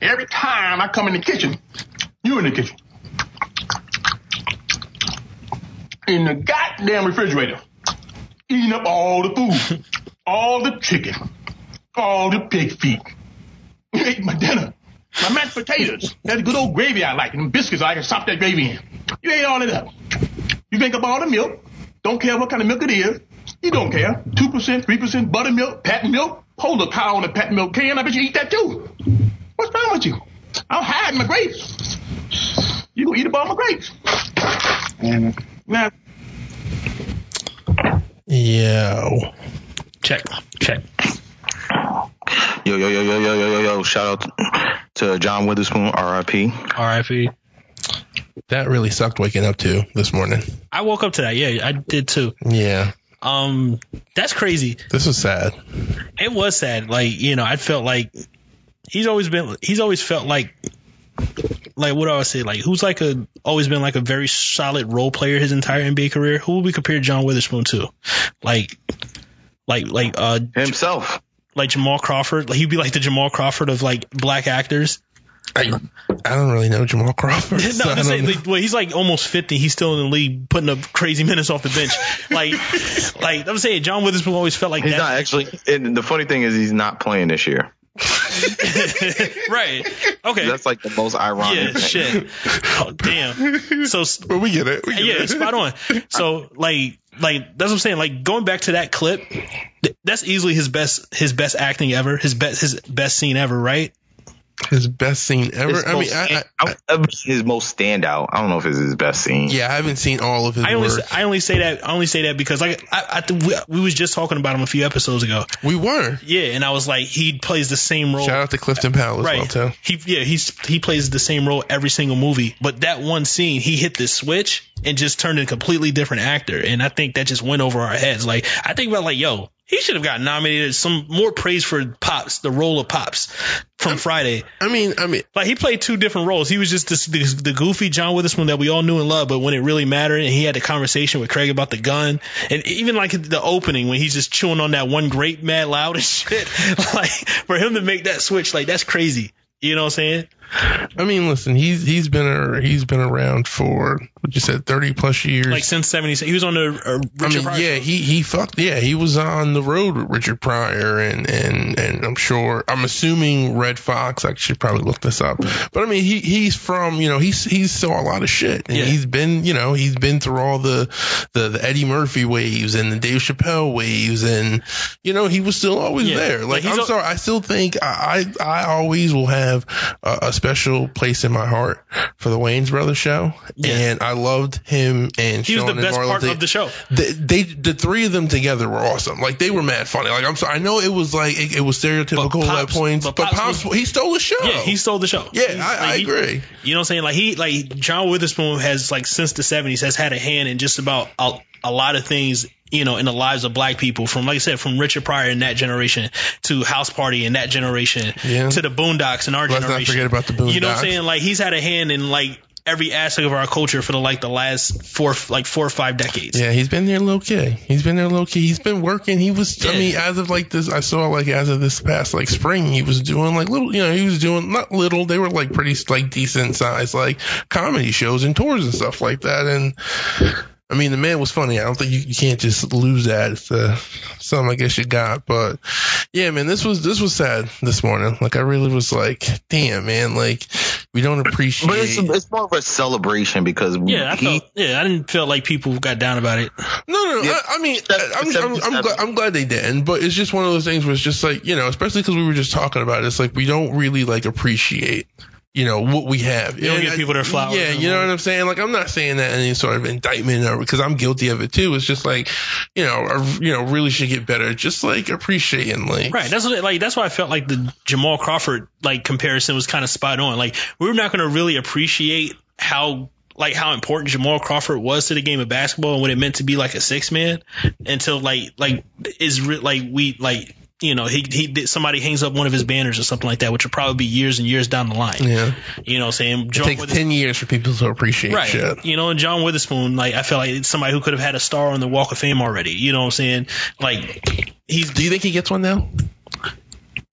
Every time I come in the kitchen, you in the kitchen. In the goddamn refrigerator. Eating up all the food. all the chicken. All the pig feet. You ate my dinner. My mashed potatoes. That good old gravy I like. And them biscuits I can sop that gravy in. You ate all of that. You drink up all the milk. Don't care what kind of milk it is. You don't care. 2%, 3% buttermilk, patent milk. Hold a cow on a patent milk can. I bet you eat that too. What's wrong with you? I'll hide my grapes. You gonna eat up all my grapes. Now, Yo. Check. Check. Yo, yo, yo, yo, yo, yo, yo, yo. Shout out to John Witherspoon, RIP. R.I.P. That really sucked waking up to this morning. I woke up to that. Yeah, I did too. Yeah. Um, that's crazy. This was sad. It was sad. Like you know, I felt like he's always been. He's always felt like. Like what do I say? Like who's like a always been like a very solid role player his entire NBA career? Who would we compare John Witherspoon to? Like, like like uh Himself. like Jamal Crawford. Like he'd be like the Jamal Crawford of like black actors. I, I don't really know Jamal Crawford. No, so I I'm just saying, like, well, he's like almost 50. He's still in the league, putting up crazy minutes off the bench. like, like I'm saying, John Witherspoon always felt like He's that. not actually. And the funny thing is, he's not playing this year. right. Okay. That's like the most ironic. yeah. thing. Shit. Oh, damn. So but we get it. We get yeah, it. spot on. So like, like that's what I'm saying. Like going back to that clip, th- that's easily his best, his best acting ever, his best, his best scene ever, right? His best scene ever. His I mean, I, I, I his most standout. I don't know if it's his best scene. yeah, I haven't seen all of his I only, work. I only say that, I only say that because like, I, I th- we, we was just talking about him a few episodes ago. we were. Yeah, and I was like, he plays the same role. Shout out to Clifton Powell as right. well too. He yeah, he's he plays the same role every single movie. But that one scene, he hit the switch and just turned into a completely different actor. And I think that just went over our heads. Like I think about like, yo, he should have gotten nominated some more praise for Pops, the role of Pops from Friday. I mean, I mean, Like he played two different roles. He was just this, this, the goofy John Witherspoon that we all knew and loved, but when it really mattered, and he had the conversation with Craig about the gun, and even like the opening when he's just chewing on that one grape mad loud and shit. Like for him to make that switch, like that's crazy. You know what I'm saying? I mean, listen, he's he's been a, he's been around for what you said, thirty plus years. Like since '70s, he was on the uh, I Richard mean, Pryor yeah, show. he he fucked. Yeah, he was on the road with Richard Pryor, and and and I'm sure. I'm assuming Redd Foxx. I should probably look this up. But I mean, he he's from you know he's he's saw a lot of shit, and Yeah. he's been you know he's been through all the, the the Eddie Murphy waves and the Dave Chappelle waves, and you know he was still always Yeah. there. Like, Like, I'm al- sorry, I still think I I, I always will have a, a special place in my heart for the Wayans Brothers show, Yeah. and I loved him and He was Sean the best part Tate of the show. they, they the three of them together were awesome. Like they were mad funny. Like I'm sorry, I know it was like it, it was stereotypical But at points, but but, Pops Pops, he stole the show. Yeah, he stole the show. Yeah, He's- I, I like, he- agree. You know what I'm saying? Like he, like John Witherspoon has like since the 70s has had a hand in just about a, a lot of things. You know, in the lives of black people, from like I said, from Richard Pryor in that generation to House Party in that generation Yeah. to the Boondocks in our Let's not forget about the Boondocks. You know what I'm saying? Like he's had a hand in like every aspect of our culture for the like the last four like four or five decades. Yeah, he's been there low key. He's been there low key. He's been working. He was. I mean, as of like this, I saw like as of this past like spring, he was doing like little. You know, he was doing not little. They were like pretty like decent size like comedy shows and tours and stuff like that. And I mean, the man was funny. I don't think you, you can't just lose that. It's uh, something I guess you got. But yeah, man, this was this was sad this morning. Like I really was like, damn, man, like we don't appreciate. But it's, it's more of a celebration because Yeah, I he, felt yeah, I didn't feel like people got down about it. No, no, no. Yeah. I, I mean, I'm, I'm, I'm, glad, I'm glad they didn't, but it's just one of those things where it's just like, you know, especially because we were just talking about it, it's like we don't really like appreciate, you know, what we have. You don't And give I- people their flowers Yeah, you know what I'm saying? Like, I'm not saying that any sort of indictment or because I'm guilty of it too. It's just like, you know, I, you know, really should get better. Just like appreciating, like, Right. That's what like that's why I felt like the Jamal Crawford like comparison was kind of spot on. Like we're not going to really appreciate how like how important Jamal Crawford was to the game of basketball and what it meant to be like a six man until like like is re- like we like you know he he did, somebody hangs up one of his banners or something like that, which will probably be years and years down the line. yeah. You know, what I'm saying It John takes Witherspoon- 10 years for people to appreciate Right. shit. You know, and John Witherspoon, like I feel like it's somebody who could have had a star on the Walk of Fame already. You know what I'm saying? Like he's Do you think he gets one now?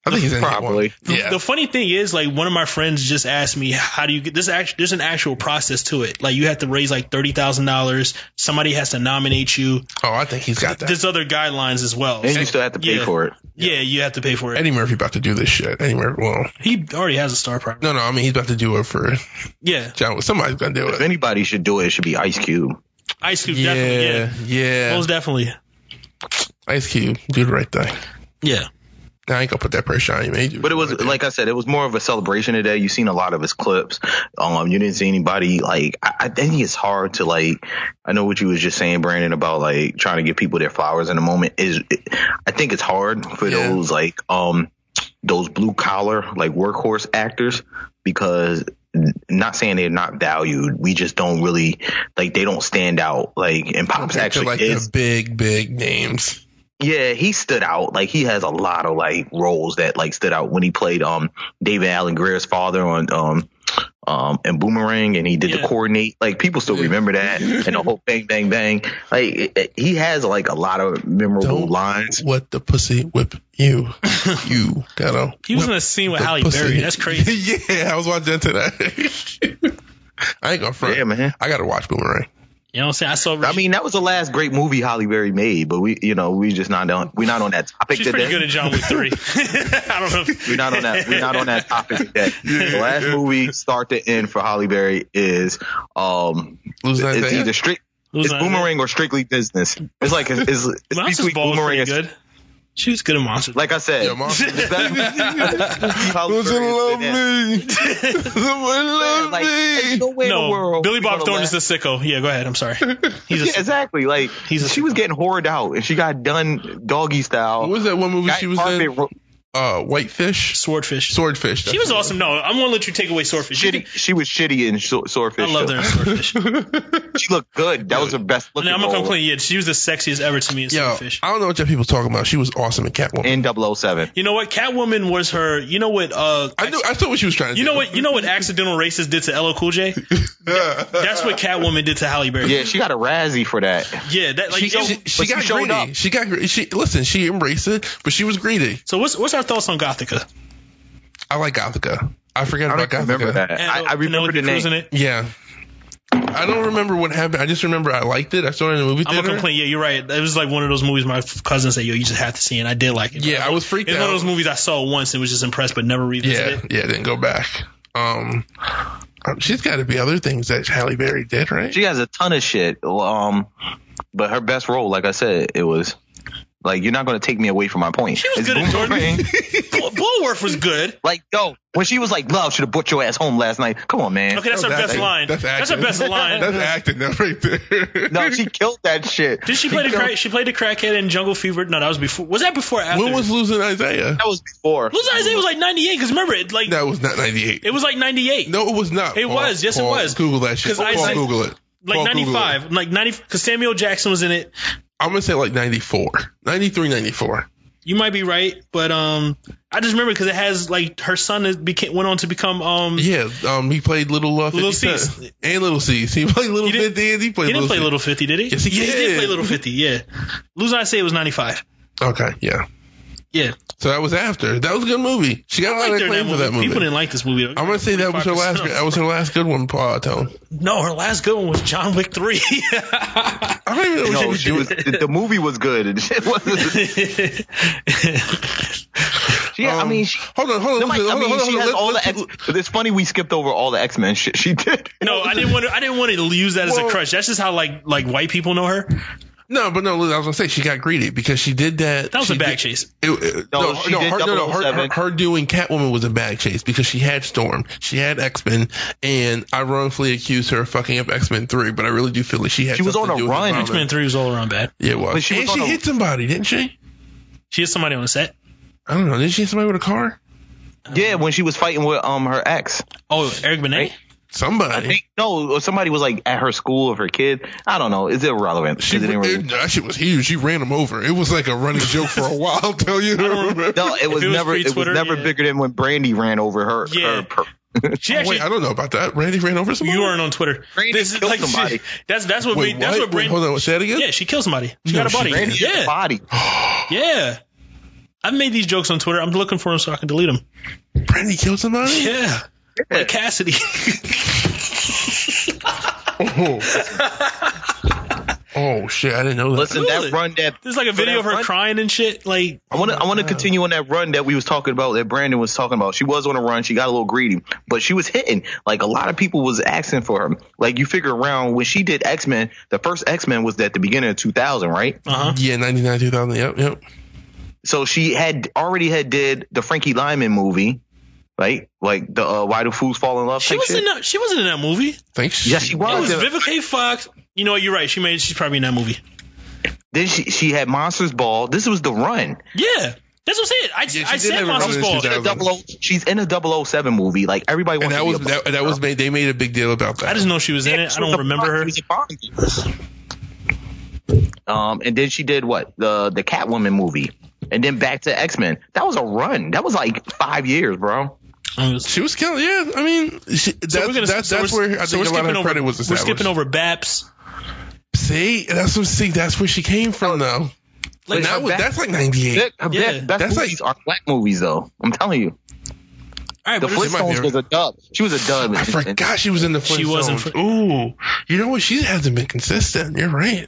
I think he's in Probably. hit one. Yeah. The funny thing is, like, one of my friends just asked me, "How do you get this? Act, there's an actual process to it. Like, you have to raise like thirty thousand dollars. Somebody has to nominate you. oh, I think he's got that. There's other guidelines as well. And you still have to pay Yeah. for it. yeah, you have to pay for it. Eddie Murphy about to do this shit. Eddie Murphy. Well, He already has a star power. no, no. I mean, he's about to do it for Yeah, John. Somebody's gonna do it. If anybody should do it, it should be Ice Cube. Ice Cube Yeah, definitely. Yeah, yeah. most definitely. Ice Cube, do the right thing. Yeah. Now I ain't gonna put that pressure on you, man. You But it was right like I said, it was more of a celebration today. You've seen a lot of his clips. Um, you didn't see anybody like. I, I think it's hard to like. I know what you was just saying, Brandon, about like trying to give people their flowers in a moment. Is I think it's hard for Yeah. those like um those blue collar like workhorse actors because not saying they're not valued. We just don't really like they don't stand out. Like and pops actually like is the big, big names. Yeah, he stood out. Like he has a lot of like roles that like stood out when he played um David Alan Grier's father on um um and Boomerang and he did Yeah. the coordinate. Like people still remember that and the whole bang bang bang. Like it, it- he has like a lot of memorable Don't lines. What the pussy whip you? you gotta. He was in a scene with the Halle. Berry. That's crazy. yeah, I was watching that. I ain't gonna front. Yeah, man. I gotta watch Boomerang. You know what I'm saying? I saw. I mean, that was the last great movie Halle Berry made, but we, you know, we just not on, we not on that topic she's today. pretty good at John Wick Three. I don't know. if- We're not on that. We're not on that topic today. The last movie, start to end, for Halle Berry is um, Losing it's Isaiah? either strict, it's Losing Isaiah? boomerang or strictly business. It's like it's, it's, it's Monsters between boomerang pretty and good. She was good at Monsters. like I said. Yeah, Mom. Doesn't love has been in. me. Somebody love Like, me. no way in the world. Billy Bob Thornton is laugh. the sicko. Yeah, go ahead. I'm sorry. He's a Yeah, exactly. Like He's a she was getting whored out, and she got done doggy style. What was that one movie Got she was carpet in? ro- Uh, Whitefish, swordfish. Swordfish. She was awesome. No, I'm gonna let you take away swordfish. Shitty. She was shitty in Swordfish. I loved her in swordfish. She looked good. That was her best And looking I'm gonna role complain. Yeah, she was the sexiest ever to me in Yo, swordfish. I don't know what y'all people talking about. She was awesome in Catwoman. in 007. You know what? Catwoman was her. You know what? Uh, I knew. I saw what she was trying to you do. know what? You know what? Accidental racist did to LL Cool J. That's what Catwoman did to Halle Berry. Yeah, she got a Razzie for that. Yeah, that like. She, yo, she, she she got showed greedy. up. She got. She listen. She embraced it, but she was greedy. so what's what's our thoughts on Gothika? I like Gothika. I forget I about Gothika. remember that. And, I, I remember the name. it. Yeah. I don't remember what happened. I just remember I liked it. I saw it in the movie theater. I'm theater. gonna complain. Yeah, you're right. It was like one of those movies my cousin said, "Yo, you just have to see," it. and I did like it. Yeah, I was freaked It's one of those movies I saw once and was just impressed, but never revisited. yeah, yeah, didn't go back. Um, um, she's got to be other things that Halle Berry did, right? She has a ton of shit. Um, but her best role, like I said, it was like you're not going to take me away from my point. She was It's good at Jordan. Boomerang. Bulworth was good. like yo, when she was like, "Love should have brought your ass home last night." Come on, man. Okay, that's Oh, her best that- line. That's That's, her best line. That's acting, that right there. No, she killed that shit. Did she play the crack? She played the crackhead in Jungle Fever. No, that was before. Was that before? Or after? when was losing Isaiah? That was before. Losing Isaiah was like 98. Because remember, it like That was not ninety eight. it was like 98. No, it was not. It Paul. was. Yes, it was. Google that shit. 'Cause Paul, Isaiah- Google it. like Paul, Google it. 95, like 90. Because Samuel Jackson was in it. I'm gonna say like 94, 93, 94. You might be right, but um, I just remember because it has like her son is, became went on to become um. Yeah, um, he played Little uh, 50 Little. C's. and Little C's. He played Little He 50 and he played He didn't Little play C. Little 50, did he? Yes, he yeah, he did did. play Little 50. Yeah, losing Isaiah was 95. Okay, yeah. Yeah, So that was after. That was a good movie. She got a I lot of acclaim that for that movie. movie. People didn't like this movie. I'm gonna say that was her last. 45%. That was her last good one, uh, Tone. No, her last good one was John Wick 3. I don't even know No, she she was was. The, the movie was good. and shit was- she, I Um, mean, she, hold on, hold on. nobody- hold I on, mean, hold on, she hold on. has Let's- all the. let's- X, but it's funny we skipped over all the X Men shit she did. no, I didn't want to. I didn't want to use that as a crush. That's just how like like white people know her. No, but no, I was gonna say she got greedy because she did that. That was she a bag did- chase. It, it, No, no, she no, her, no, no, her, her, her doing Catwoman was a bag chase because she had Storm, she had X Men, and I wrongfully accused her of fucking up X Men Three, but I really do feel like she had. She was on a do with the run. X Men 3 was all around bad. Yeah, it was. But she and she a- hit somebody, didn't she? She hit somebody on the set. I don't know. Did she hit somebody with a car? Yeah, when she was fighting with um her ex. Oh, Eric Benet. Right. Somebody. I think no, somebody was like at her school of her kid. I don't know. It's irrelevant. She, It didn't really- it, that shit was huge. She ran him over. It was like a running joke for a while. I'll tell you. no, it was it was never. It was never yeah. bigger than when Brandy ran over her. Yeah. her per- She actually. Wait, I don't know about that. Randy ran over somebody. you weren't on Twitter. Brandy This is killed like she- somebody. that's that's what Wait, made, that's what? what Wait, hold on. Say that again. Yeah, she killed somebody. She No, got a she body. Brandy hit the Yeah, body. yeah. I've made these jokes on Twitter. I'm looking for them so I can delete them. Brandy killed somebody. Yeah. Like Cassidy. Oh shit! I didn't know that. Listen, Really? that run that There's like a so video that of her run- crying and shit. Like, I want to I want to continue on that run that we was talking about that Brandon was talking about. She was on a run. She got a little greedy, but she was hitting. Like a lot of people was asking for her. Like you figure around when she did X Men, the first X Men was at the beginning of 2000, right? uh huh. Yeah, ninety nine, two thousand. Yep, yep. So she had already had did the Frankie Lymon movie, right? Like the uh, Why Do Fools Fall in Love She type was shit. in that. She wasn't in that movie. Thanks. yes, she was. It was. was Vivica Fox. You know what? You're right. She made. She's probably in that movie. then she she had Monsters Ball. This was the run. Yeah, that's what I'm saying. I, Yeah, I said have a Monsters run in Ball. 2000. Double she's in a 007 movie. Like everybody And that to was be a that, that was made. They made a big deal about that. I just know she was in it. I don't remember her. Um, and then she did what the the Catwoman movie, and then back to X Men. That was a run. That was like five years, bro. It was- She was killing. Yeah, I mean, she, that's, So we're gonna- that's, so that's where I so think we're a lot of skipping over- credit was established. We're skipping over Baps. See, that's what. See, that's where she came from, though. Like Like that was, that's like ninety eight. That- Yeah. best, best That's like- movies are black movies, though. I'm telling you, all right, the but it's- might be Flintstones was a dub. She was a dub. I forgot she was in the Flintstones. She was in Fl- Ooh, you know what? She hasn't been consistent. You're right.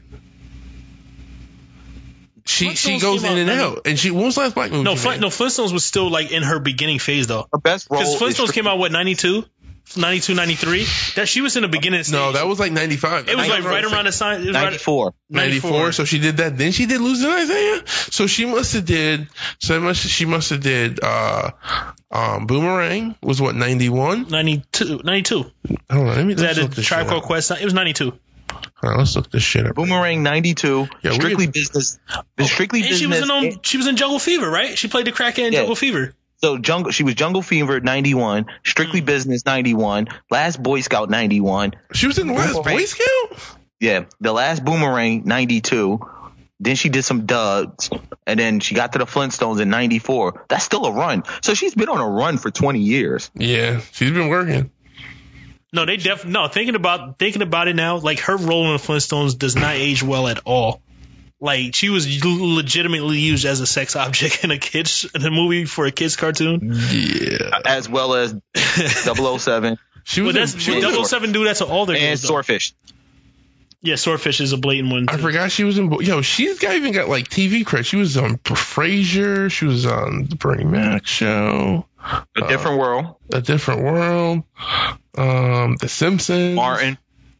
She she goes came in and out out. And she when was the last black movie? no, she Flint, no, Flintstones was still like in her beginning phase though, Her best role. because is Flintstones Stri- came out what 92, 92, 93. That she was in the beginning. Stage. No, that was like ninety five. it was like right around the sign. It was right, 94. 94. So she did that. Then she did Losing Isaiah. So she must have did. So it must she must have did. Uh, um, Boomerang was what 91. 92, 92. Hold on, let me. Is that Let's a look this Tribe shit Called up. Quest? It was 92. Hold on, let's look this shit up. Boomerang 92. Yeah, strictly get- business. The strictly And business. she was in um, she was in Jungle Fever, right? She played the crackhead in Yeah. Jungle Fever. so jungle. She was Jungle Fever 91. Strictly Mm. business 91. Last Boy Scout 91. She was in the last Boy Scout. Yeah, the last Boomerang 92. Then she did some duds, and then she got to the Flintstones in 94. That's still a run. So she's been on a run for 20 years. Yeah, she's been working. No, they def no thinking about thinking about it now. Like her role in the Flintstones does not age well at all. Like she was legitimately used as a sex object in a kids in a movie for a kids cartoon. Yeah, as well as 007 she But was. that's in, she was in- double oh seven dude. That's an older and girls. Swordfish. Yeah, Swordfish is a blatant one. I forgot she was in. Yo, she's got even got like TV credits. She was on Frasier. She was on the Bernie Mac show. A different world. A Different World. Um, The Simpsons. Martin.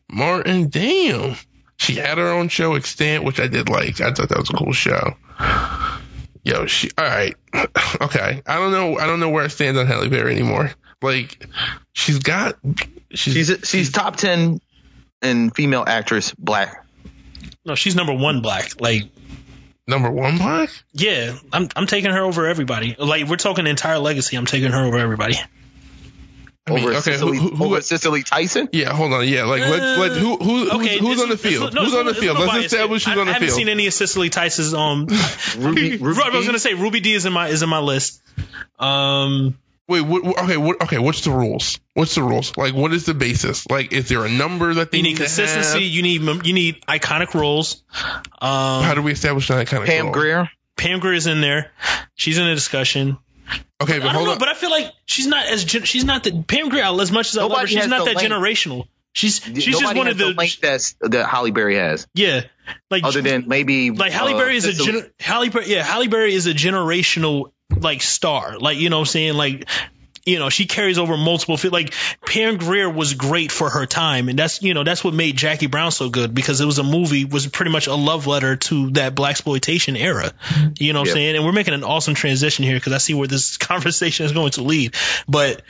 Martin. Damn. She had her own show, Extant, which I did like. I thought that was a cool show. Yo, she. All right. Okay. I don't know. I don't know where I stand on Halle Berry anymore. Like, she's got. She's. She's she's top 10 in female actress black. No, she's number one black. Like, number one black. yeah, I'm I'm taking her over everybody. Like, we're talking entire legacy. I'm taking her over everybody. I mean, over okay. Cicely, who, who, who, over Cicely Tyson. yeah. Hold on. Yeah. Like, let's let who who who's, Okay, who's this on the field? no, who's on the field? Let's bias. establish who's I, on the field. I haven't field. seen any of Cicely Tyson's. Um, Ruby, Ruby I was gonna say Ruby Dee is in my is in my list. Um, Wait, what, what- okay, what, okay, what's the rules? What's the rules? Like, what is the basis? Like, is there a number that they you need need to consistency. have? You need you need iconic roles. Um, How do we establish that kind of Pam role? Grier. Pam Grier is in there. She's in the discussion. Okay, but I don't hold know, on. but I feel like she's not as gen- she's not the Pam Grier. As much as I love her, Nobody she's has not the that length. generational. She's she's just one of the, length that's, that Holly Berry has, yeah, like other than maybe like Halle uh, Berry is a Cicely. gener- Halle Berry, yeah, Halle Berry is a generational like star. Like you know what I'm saying like you know she carries over multiple fi- like Pam Grier was great for her time and that's you know that's what made Jackie Brown so good because it was a movie was pretty much a love letter to that black exploitation era. You know what I'm saying? And we're making an awesome transition here because I see where this conversation is going to lead. But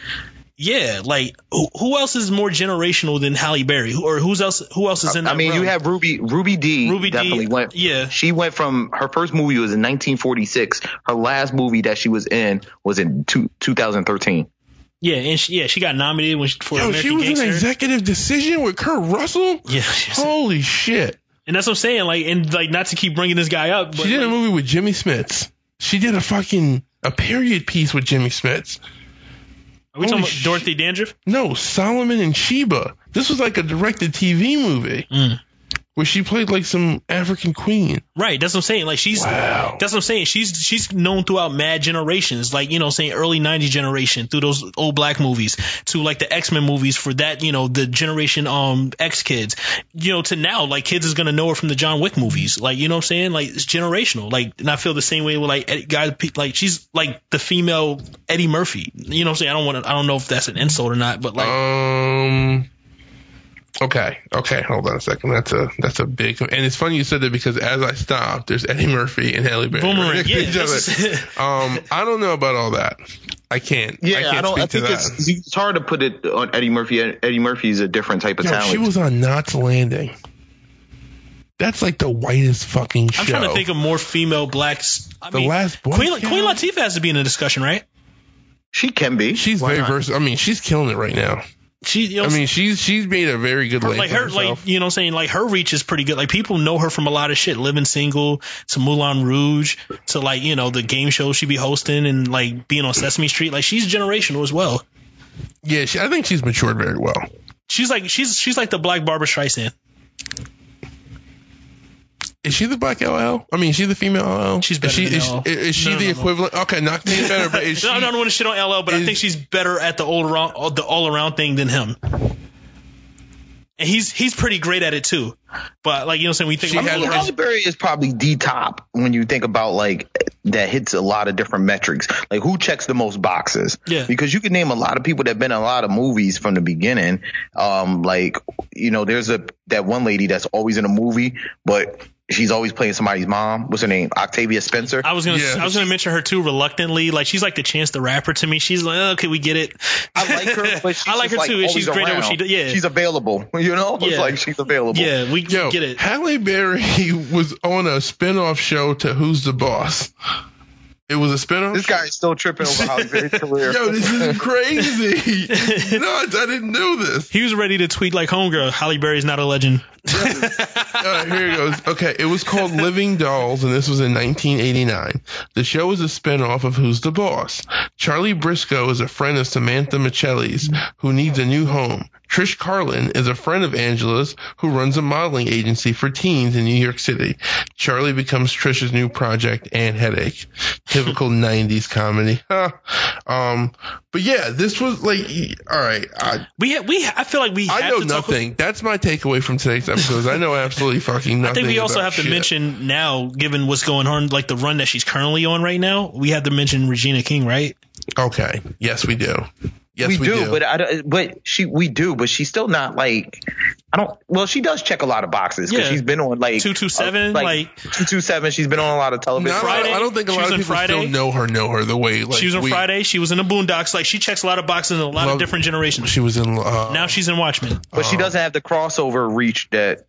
yeah, like who, who else is more generational than Halle Berry? Who, or who's else? Who else is in that? I mean, realm? you have Ruby. Ruby Dee. Ruby Dee, went. yeah. she went from her first movie was in 1946. Her last movie that she was in was in two, 2013. Yeah, and she, yeah, she got nominated when she, for Yo, American she was Gangster. an executive decision with Kurt Russell? yeah, she's- Holy shit. and that's what I'm saying. Like, and like, not to keep bringing this guy up, but She did a movie with Jimmy Smits. She did a fucking, a period piece with Jimmy Smits. Are we talking about. Dorothy Dandridge? No, Solomon and Sheba. This was like a directed TV movie. Mm. Where she played like some African queen. Right. That's what I'm saying. Like she's Wow. that's what I'm saying. She's she's known throughout mad generations. Like, you know, saying early nineties generation through those old black movies to like the X Men movies for that, you know, the generation um X kids. You know, to now, like kids is gonna know her from the John Wick movies. Like, you know what I'm saying? Like it's generational. Like and I feel the same way with like Eddie, guys like she's like the female Eddie Murphy. You know what I'm saying? I don't want to I don't know if that's an insult or not, but like Um. Okay. Okay. Hold on a second. That's a that's a big. And it's funny you said that because as I stopped, there's Eddie Murphy and Halle Berry. Boomerang, right next to yeah, each other. Um. I don't know about all that. I can't. Yeah, I I, can't don't. I speak to think that. it's, it's hard to put it on Eddie Murphy. Eddie Murphy's a different type of Yo, talent. she was on Knots Landing. That's like the whitest fucking show. I'm trying to think of more female blacks. I The mean, Last Boy Queen, Scout? Queen Latifah has to be in the discussion, right? she can be. She's Why very not? versatile. I mean, she's killing it right now. She, you know, I mean, she's she's made a very good her, life like her, herself. like you know, what I'm saying like her reach is pretty good. Like people know her from a lot of shit. Living single to Moulin Rouge to like you know the game show she be hosting and like being on Sesame Street. Like she's generational as well. yeah, she, I think she's matured very well. She's like she's she's like the black Barbra Streisand. Is she the black LL? I mean, is she the female LL? She's is better she, than is, LL. is she No, the no, no. equivalent? Okay, not being better, but is she? No, I don't want to shit on LL, but I think she's better at the all around the all around thing than him. And he's he's pretty great at it too. But like you know, what I'm saying we think She about I mean, Halle Berry is probably the top when you think about like that hits a lot of different metrics. Like who checks the most boxes? Yeah. Because you can name a lot of people that have been in a lot of movies from the beginning. Um, like you know, there's a that one lady that's always in a movie, but she's always playing somebody's mom. What's her name? Octavia Spencer. I was gonna Yeah. I was gonna mention her too reluctantly. Like she's like the Chance the Rapper to me. She's like, oh, okay, we get it. I like her, but she's I like her just, too. she's great at what she does. Yeah, she's available. You know, it's Yeah. like she's available. yeah, we Yo, get it. Halle Berry was on a spin-off show to Who's the Boss. It was a spin-off. This guy is still tripping over Halle Berry's career. Yo, this is crazy. no, I, I didn't know this. He was ready to tweet like homegirl. Halle Berry's not a legend. Uh, here it goes. Okay, it was called Living Dolls, and this was in 1989. The show is a spin-off of Who's the Boss. Charlie Briscoe is a friend of Samantha Micelli's, who needs a new home. Trish Carlin is a friend of Angela's, who runs a modeling agency for teens in New York City. Charlie becomes Trish's new project and headache. Typical 90s comedy. Huh. Um, but yeah, this was like, all right, I, We we I feel like we have I know nothing. That's my takeaway from today's episode. I know absolutely fucking nothing. I think we also have to mention now, given what's going on, like the run that she's currently on right now. We have to mention Regina King, right? Okay. Yes, we do. Yes, we, we, do, but I but she we do, but she's still not like I don't. Well, she does check a lot of boxes because Yeah. she's been on like 227, uh, like- two two seven. She's been on a lot of television. No, Friday. I don't think a lot of people Friday. still know her. Know her the way like she was on we- Friday. She was in the Boondocks. Like she checks a lot of boxes in a lot Love- of different generations. She was in. Uh, now she's in Watchmen. but she Oh. doesn't have the crossover reach that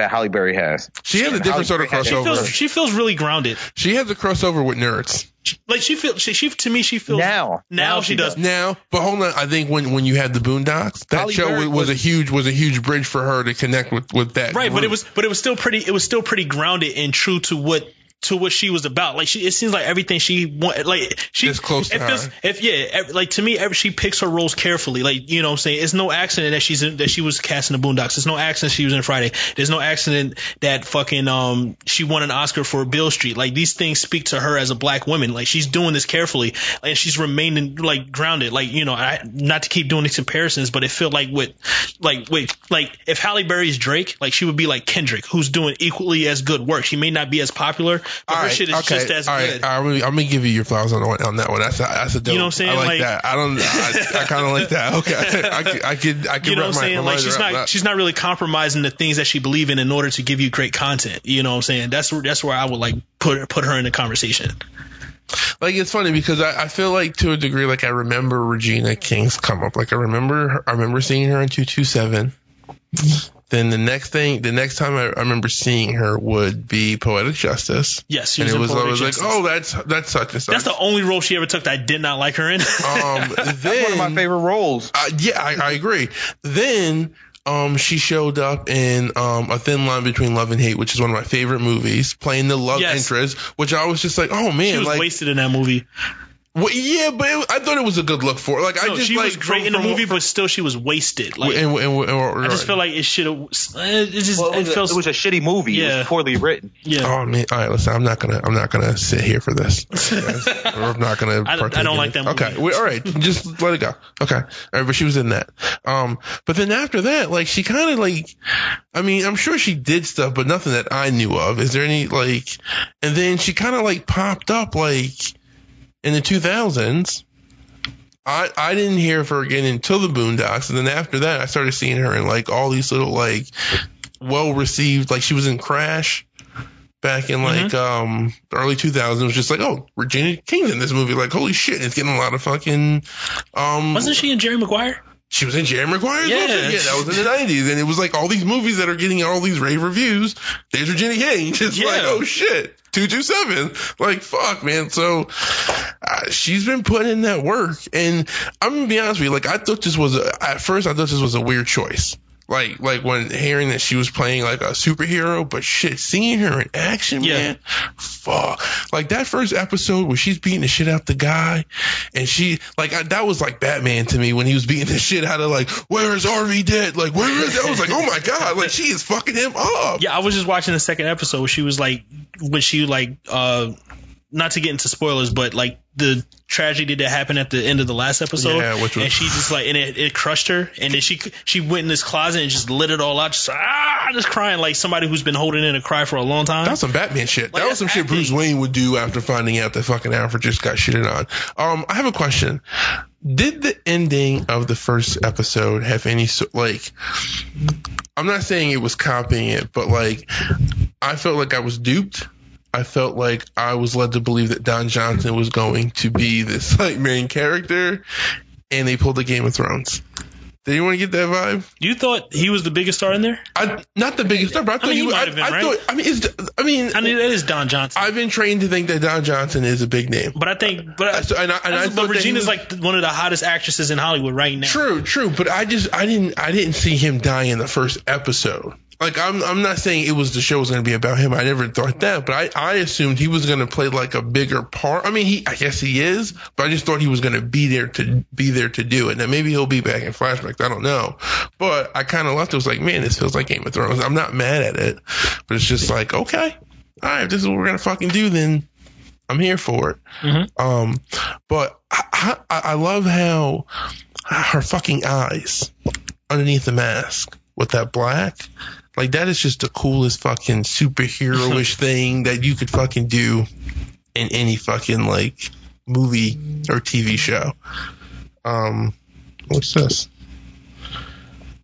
that Halle Berry has. she has a different sort of Halle Berry She crossover. feels she feels really grounded. She has a crossover with nerds Like she feels she, she to me she feels Now. now, Now she she does. does. now. But hold on, I think when when you had the Boondocks, that Halle show Berry was, was a huge was a huge bridge for her to connect with with that. Right, but it was but it was still pretty it was still pretty grounded and true to what to what she was about. Like she, it seems like everything she want, like she Is close to it feels- her. If yeah, like to me, every, she picks her roles carefully. Like you know, what I'm saying it's no accident that she's in, that she was cast in the Boondocks. It's no accident she was in Friday. There's no accident that fucking um she won an Oscar for Beale Street. Like these things speak to her as a black woman. Like she's doing this carefully and she's remaining like grounded. Like you know, I, not to keep doing these comparisons, but it felt like with like wait like if Halle Berry's Drake, like she would be like Kendrick, who's doing equally as good work. She may not be as popular, but All her right, shit is okay, just as all right, good. I'm, gonna, I'm gonna give you your flowers on, on that one. That's a, that's a dope. You know what I'm saying? I like, Like- that. I don't. I, I kind of like that. Okay, I could. I could. I could you know what I'm saying? Like she's not she's not really compromising the things that she believe in in order to give you great content. You know what I'm saying? That's where that's where I would like put put her in the conversation. like it's funny because I, I feel like to a degree like I remember Regina King's come up. Like I remember I remember seeing her in two two seven. Then the next thing, the next time I, I remember seeing her would be Poetic Justice. Yes, she and it in was I Poetic was like, oh, that's that's such and such. That's the only role she ever took that I did not like her in. um. Then One of my favorite roles. Uh, yeah, I, I agree. Then um, she showed up in um, A Thin Line Between Love and Hate, which is one of my favorite movies, playing the love Yes. interest, which I was just like, oh man, she was like wasted in that movie. Well, yeah, but it, I thought it was a good look for her. Like I just she like was great from- in the from- movie, but still she was wasted. Like and, and, and, I just feel like it should have. It just Well, it, it was a, feels it was a shitty movie. It Yeah. was poorly written. yeah. Oh man! All right, listen. I'm not gonna. I'm not gonna sit here for this. guys. I'm not gonna. I don't- I don't in like that movie. Okay. Well, all right. Just let it go. Okay. All right. But she was in that. Um. But then after that, like, she kind of like. I mean, I'm sure she did stuff, but nothing that I knew of. Is there any like? And then she kind of like popped up like in the 2000s. I, I didn't hear of her again until the Boondocks, and then after that, I started seeing her in like all these little like well received. Like she was in Crash back in like um the early 2000s. It was just like, oh, Regina King's in this movie. Like, holy shit, it's getting a lot of fucking. Um, Wasn't she in Jerry Maguire? She was in Jerry Maguire? Yeah. Yeah, yeah, that was in the 90s, and it was like all these movies that are getting all these rave reviews. There's Regina King. Just Yeah. like, oh shit. 227. Like, fuck, man. So, uh, she's been putting in that work. And I'm going to be honest with you. Like, I thought this was, a, at first, I thought this was a weird choice. Like, like when hearing that she was playing like a superhero, but shit, seeing her in action, Yeah. man, fuck. Like that first episode where she's beating the shit out the guy, and she, like, I, that was like Batman to me when he was beating the shit out of like, where is Harvey Dent? Like, where is? I was like, oh my god, like she is fucking him up. Yeah, I was just watching the second episode. Where she was like, when she like, uh, not to get into spoilers, but like the tragedy that happened at the end of the last episode. Yeah, which was- and she just like, and it, it crushed her. And then she she went in this closet and just lit it all out, just ah, just crying like somebody who's been holding in a cry for a long time. That's some Batman shit. Like, that was some that's shit Bruce. Wayne would do after finding out that fucking Alfred just got shitted on. Um, I have a question. Did the ending of the first episode have any like? I'm not saying it was copying it, but like, I felt like I was duped. I felt like I was led to believe that Don Johnson was going to be this like main character, and they pulled the Game of Thrones. Did anyone get that vibe? you thought he was the biggest star in there? I not the biggest star, but I thought mean, he, he might I, have been, I right? thought. I mean, I mean, I mean, that is Don Johnson. I've been trained to think that Don Johnson is a big name. but I think, but, I, So- and I, and I but that he Regina's was- like one of the hottest actresses in Hollywood right now. true, true, but I just I didn't I didn't see him die in the first episode. Like I'm I'm not saying it was the show was going to be about him. I never thought that, but I I assumed he was going to play like a bigger part. I mean, he I guess he is, but I just thought he was going to be there to be there to do it. Now maybe he'll be back in flashbacks. I don't know, but I kind of left. It was like, man, this feels like Game of Thrones. I'm not mad at it, but it's just like, okay, all right, if this is what we're gonna fucking do, then I'm here for it. Mhm. Um, but I, I, I love how her fucking eyes underneath the mask with that black, like that is just the coolest fucking superhero-ish thing that you could fucking do in any fucking like movie or TV show. Um, what's this?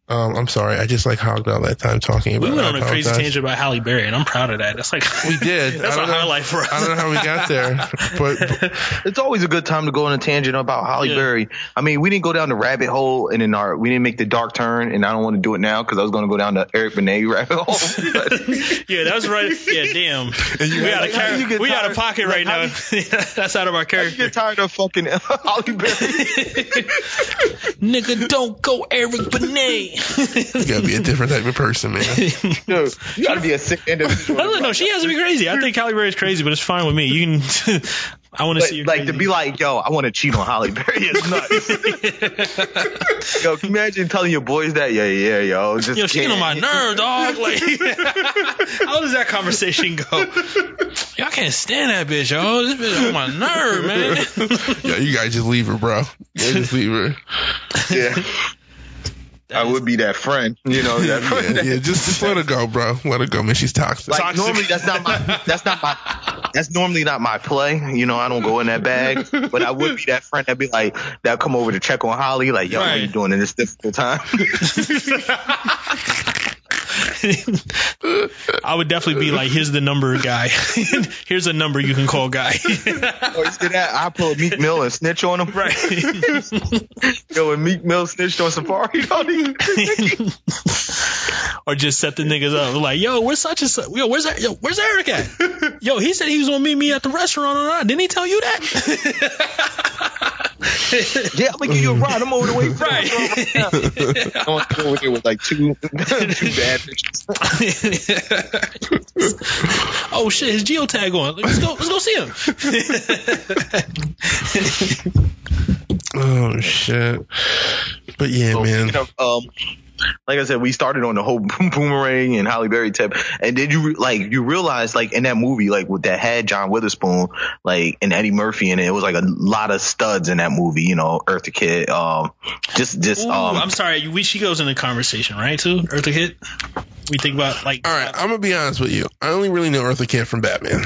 Um, I'm sorry, I just like hogged all that time talking about. We it. went I on a crazy apologize. tangent about Halle Berry, and I'm proud of that. That's like We did. That's I a don't know- highlight for us. I don't know how we got there, but It's always a good time to go on a tangent about Halle Yeah. Berry. I mean, we didn't go down the rabbit hole and in our we didn't make the dark turn, and I don't want to do it now because I was going to go down the Eric Benet rabbit hole. Yeah, that was right. Yeah, damn. we got a like, how do you we got a pocket like, right how now. That's out of our character. you character. get tired of fucking Halle Berry. Nigga, don't go Eric Benet. You gotta be a different type of person, man. Dude, you gotta be a sick individual. I don't know. She has to be crazy. I think Halle Berry's crazy, but it's fine with me. You can. I want to see you like crazy. to be like, yo, I want to cheat on Halle Berry is nuts. yo, can you imagine telling your boys that? Yeah, yeah, yo, just Yo, she getting on my nerve, dog. Like, how does that conversation go? Y'all can't stand that bitch, yo. This bitch on my nerve, man. Yeah, you guys just leave her, bro. Yeah, just leave her. Yeah. I would be that friend, you know. That Yeah, friend. yeah, just just let her go, bro. Let her go, man. She's toxic. Like Toxic. normally that's not my that's not my that's normally not my play. You know, I don't go in that bag. But I would be that friend that'd be like that come over to check on Halle, like, yo, how you doing in this difficult time? I would definitely be like, here's the number guy. here's a number you can call guy. or instead of that, I pull Meek Mill and snitch on him. right. Yo, when Meek Mill snitched on Safari, don't he? or just set the niggas up. Like, yo, where's such and such? Yo, where's that? Yo, where's Eric at? Yo, he said he was gonna meet me at the restaurant or not. Didn't he tell you that? Yeah, I'm gonna give you a ride. I'm over the way. Right. I'm over there with like two, two bad bitches. oh shit, his geotag on. Let's go. Let's go see him. Oh shit. But yeah, So, man. you know, um, like I said, we started on the whole boomerang and Halle Berry tip, and then you like you realize like in that movie like with that had John Witherspoon like and Eddie Murphy in it, it was like a lot of studs in that movie. You know, Eartha Kitt, um, just just Ooh, um, I'm sorry. We she goes in the conversation, right? Too Eartha Kitt. We think about like All right, I'm gonna be honest with you. I only really know Eartha Kitt from Batman.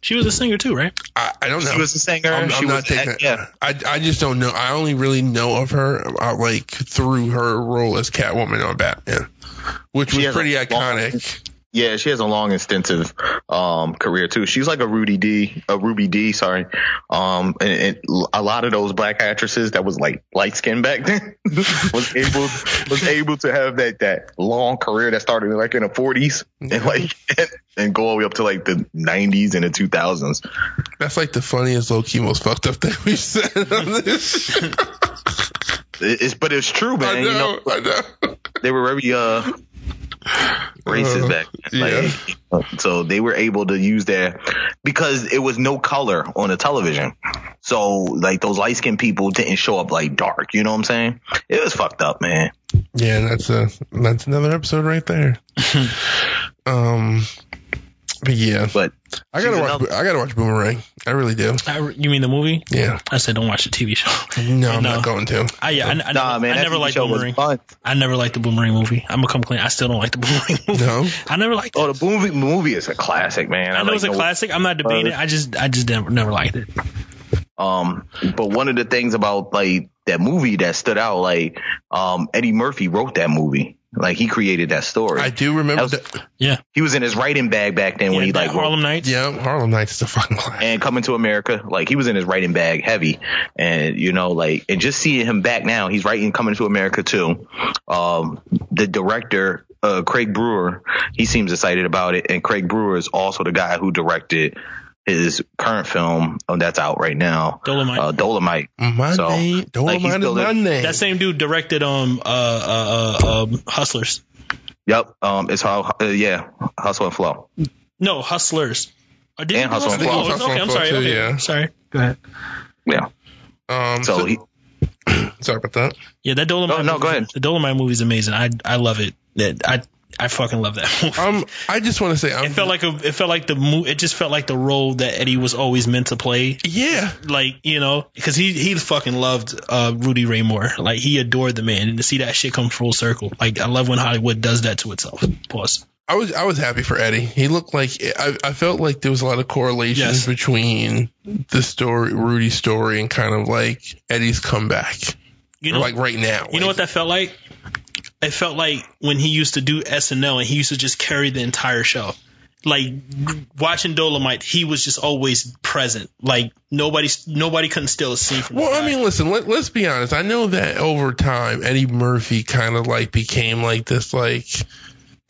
She was a singer too, right? I, I don't know. she was a singer. I'm, she I'm was not taking. yeah. I I just don't know. I only really know of her uh, like through her role as Catwoman on Batman, which She was has a pretty long- iconic. Yeah, she has a long, extensive um, career too. She's like a Rudy D, a Ruby Dee, sorry. Um, and, and a lot of those black actresses that was like light skinned back then was able was able to have that that long career that started like in the 40s and like and, and go all the way up to like the 90s and the 2000s. That's like the funniest, low key, most fucked up thing we've said on this. It's but it's true, man. I You know. know, I know. they were very uh racist Uh, back then. Like, so they were able to use their because it was no color on the television. So like those light skinned people didn't show up like dark. You know what I'm saying? It was fucked up, man. Yeah, that's a that's another episode right there. um, but yeah, But I gotta watch. another- I gotta watch Boomerang. I really do. I, you mean the movie? Yeah. I said don't watch the TV show. No, I'm No. not going to. I yeah, I, I, nah, never, man, I never liked Boomerang. I never liked the Boomerang movie. I'm gonna come clean. I still don't like the Boomerang movie. No. I never liked it. Oh, the movie movie is a classic, man. I know like it's a the- classic. I'm not debating it. I just I just never never liked it. Um, but one of the things about like that movie that stood out, like um, Eddie Murphy wrote that movie. Like he created that story. I do remember. Was- that. Yeah, he was in his writing bag back then when he like Harlem Nights. Yeah, Harlem Nights is a fucking classic. and coming to America, like he was in his writing bag heavy, and you know, like, and just seeing him back now, he's writing coming to America too. Um, the director, uh, Craig Brewer, he seems excited about it, and Craig Brewer is also the guy who directed his current film that's out right now, Dolomite. uh, Dolomite. My So, name, like, Dolomite is still my name. that same dude directed um uh uh, uh um Hustlers. Yep, um, it's how, uh, yeah, Hustle and Flow. No, Hustlers. Did And Hustle and Flow. Oh, Hustle okay, and I'm sorry. too, okay, yeah. sorry. Go ahead. Yeah, um, so so, he, sorry about that. Yeah, that Dolomite. No, no, movie- go ahead. The Dolomite movie is amazing. I I love it. That I I fucking love that movie. Um, I just want to say, I'm, it felt like a, it felt like the mo- it just felt like the role that Eddie was always meant to play. yeah, Like you know, because he he fucking loved uh, Rudy Ray Moore. Like he adored the man, and to see that shit come full circle. Like I love when Hollywood does that to itself. Pause. I was I was happy for Eddie. He looked like I, I felt like there was a lot of correlations Yes. between the story, Rudy's story, and kind of like Eddie's comeback. You know, like right now. you know what that felt like? It felt like when he used to do SNL and he used to just carry the entire show. Like watching Dolomite, he was just always present. Like nobody, nobody couldn't steal a scene from. Well, I mean, listen. Let, let's be honest. I know that over time, Eddie Murphy kind of like became like this, like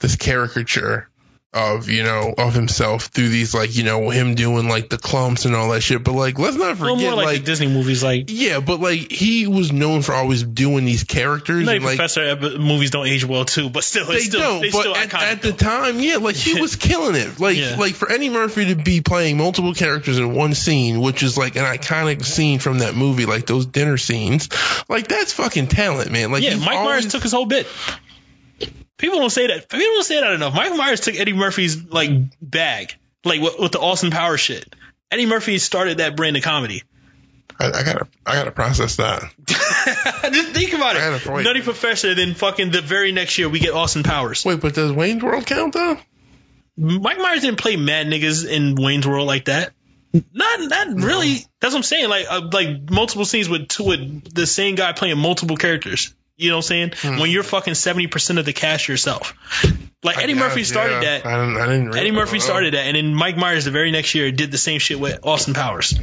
this caricature of you know of himself through these like you know him doing like the Klumps and all that shit. But like, let's not forget more like, like. the Disney movies, like yeah, but like he was known for always doing these characters like Professor movies don't age well too, but still, they it's still, don't. But still at, iconic. at the time, yeah, like he was killing it. Like Yeah. like for Eddie Murphy to be playing multiple characters in one scene, which is like an iconic scene from that movie, like those dinner scenes, like that's fucking talent, man. Like yeah, Mike always- Myers took his whole bit. People don't say that. People don't say that enough. Mike Myers took Eddie Murphy's like bag, like with, with the Austin Powers shit. Eddie Murphy started that brand of comedy. I, I gotta I gotta process that. Just think about I it. Nutty Professor, then fucking the very next year we get Austin Powers. Wait, but does Wayne's World count though? Mike Myers didn't play mad niggas in Wayne's World like that. Not, not really. That's what I'm saying. Like, uh, like multiple scenes with two, with the same guy playing multiple characters. You know what I'm saying? Hmm. When you're fucking seventy percent of the cast yourself. Like Eddie I Murphy guess, started yeah. that. I didn't. I didn't Eddie Murphy I started that, and then Mike Myers the very next year did the same shit with Austin Powers.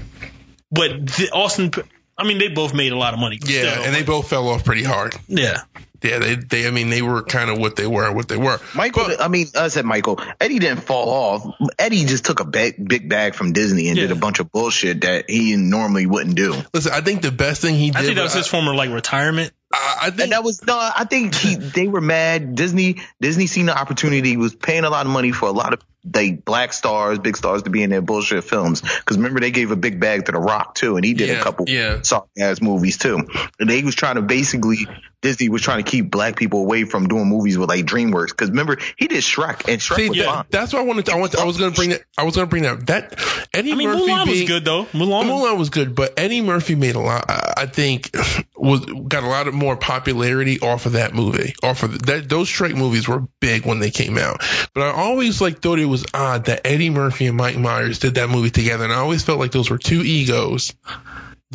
But the Austin I mean, they both made a lot of money. Yeah, still. and they both fell off pretty hard. yeah. Yeah, they, they I mean, they were kind of what they were, what they were. Michael, But- I mean, I said Michael. Eddie didn't fall off. Eddie just took a big, big bag from Disney and did a bunch of bullshit that he normally wouldn't do. listen, I think the best thing he did. I think that was I- his former like retirement. I, I think And that was no. I think he, they were mad. Disney, Disney seen the opportunity, was paying a lot of money for a lot of like black stars, big stars to be in their bullshit films. Because remember, they gave a big bag to The Rock too, and he did Yeah, a couple yeah. soft ass movies too. And they was trying to basically Disney was trying to keep black people away from doing movies with like DreamWorks. Because remember, he did Shrek, and Shrek See, was that- fine. that's what I wanted. To, I, want I was going to bring that. I was going to bring that. That Eddie I mean, Murphy Mulan was good though. Mulan. Mulan was good, but Eddie Murphy made a lot. I, I think was got a lot of more popularity off of that movie. Off of that, those Shrek movies were big when they came out. But I always like thought it was odd that Eddie Murphy and Mike Myers did that movie together, and I always felt like those were two egos.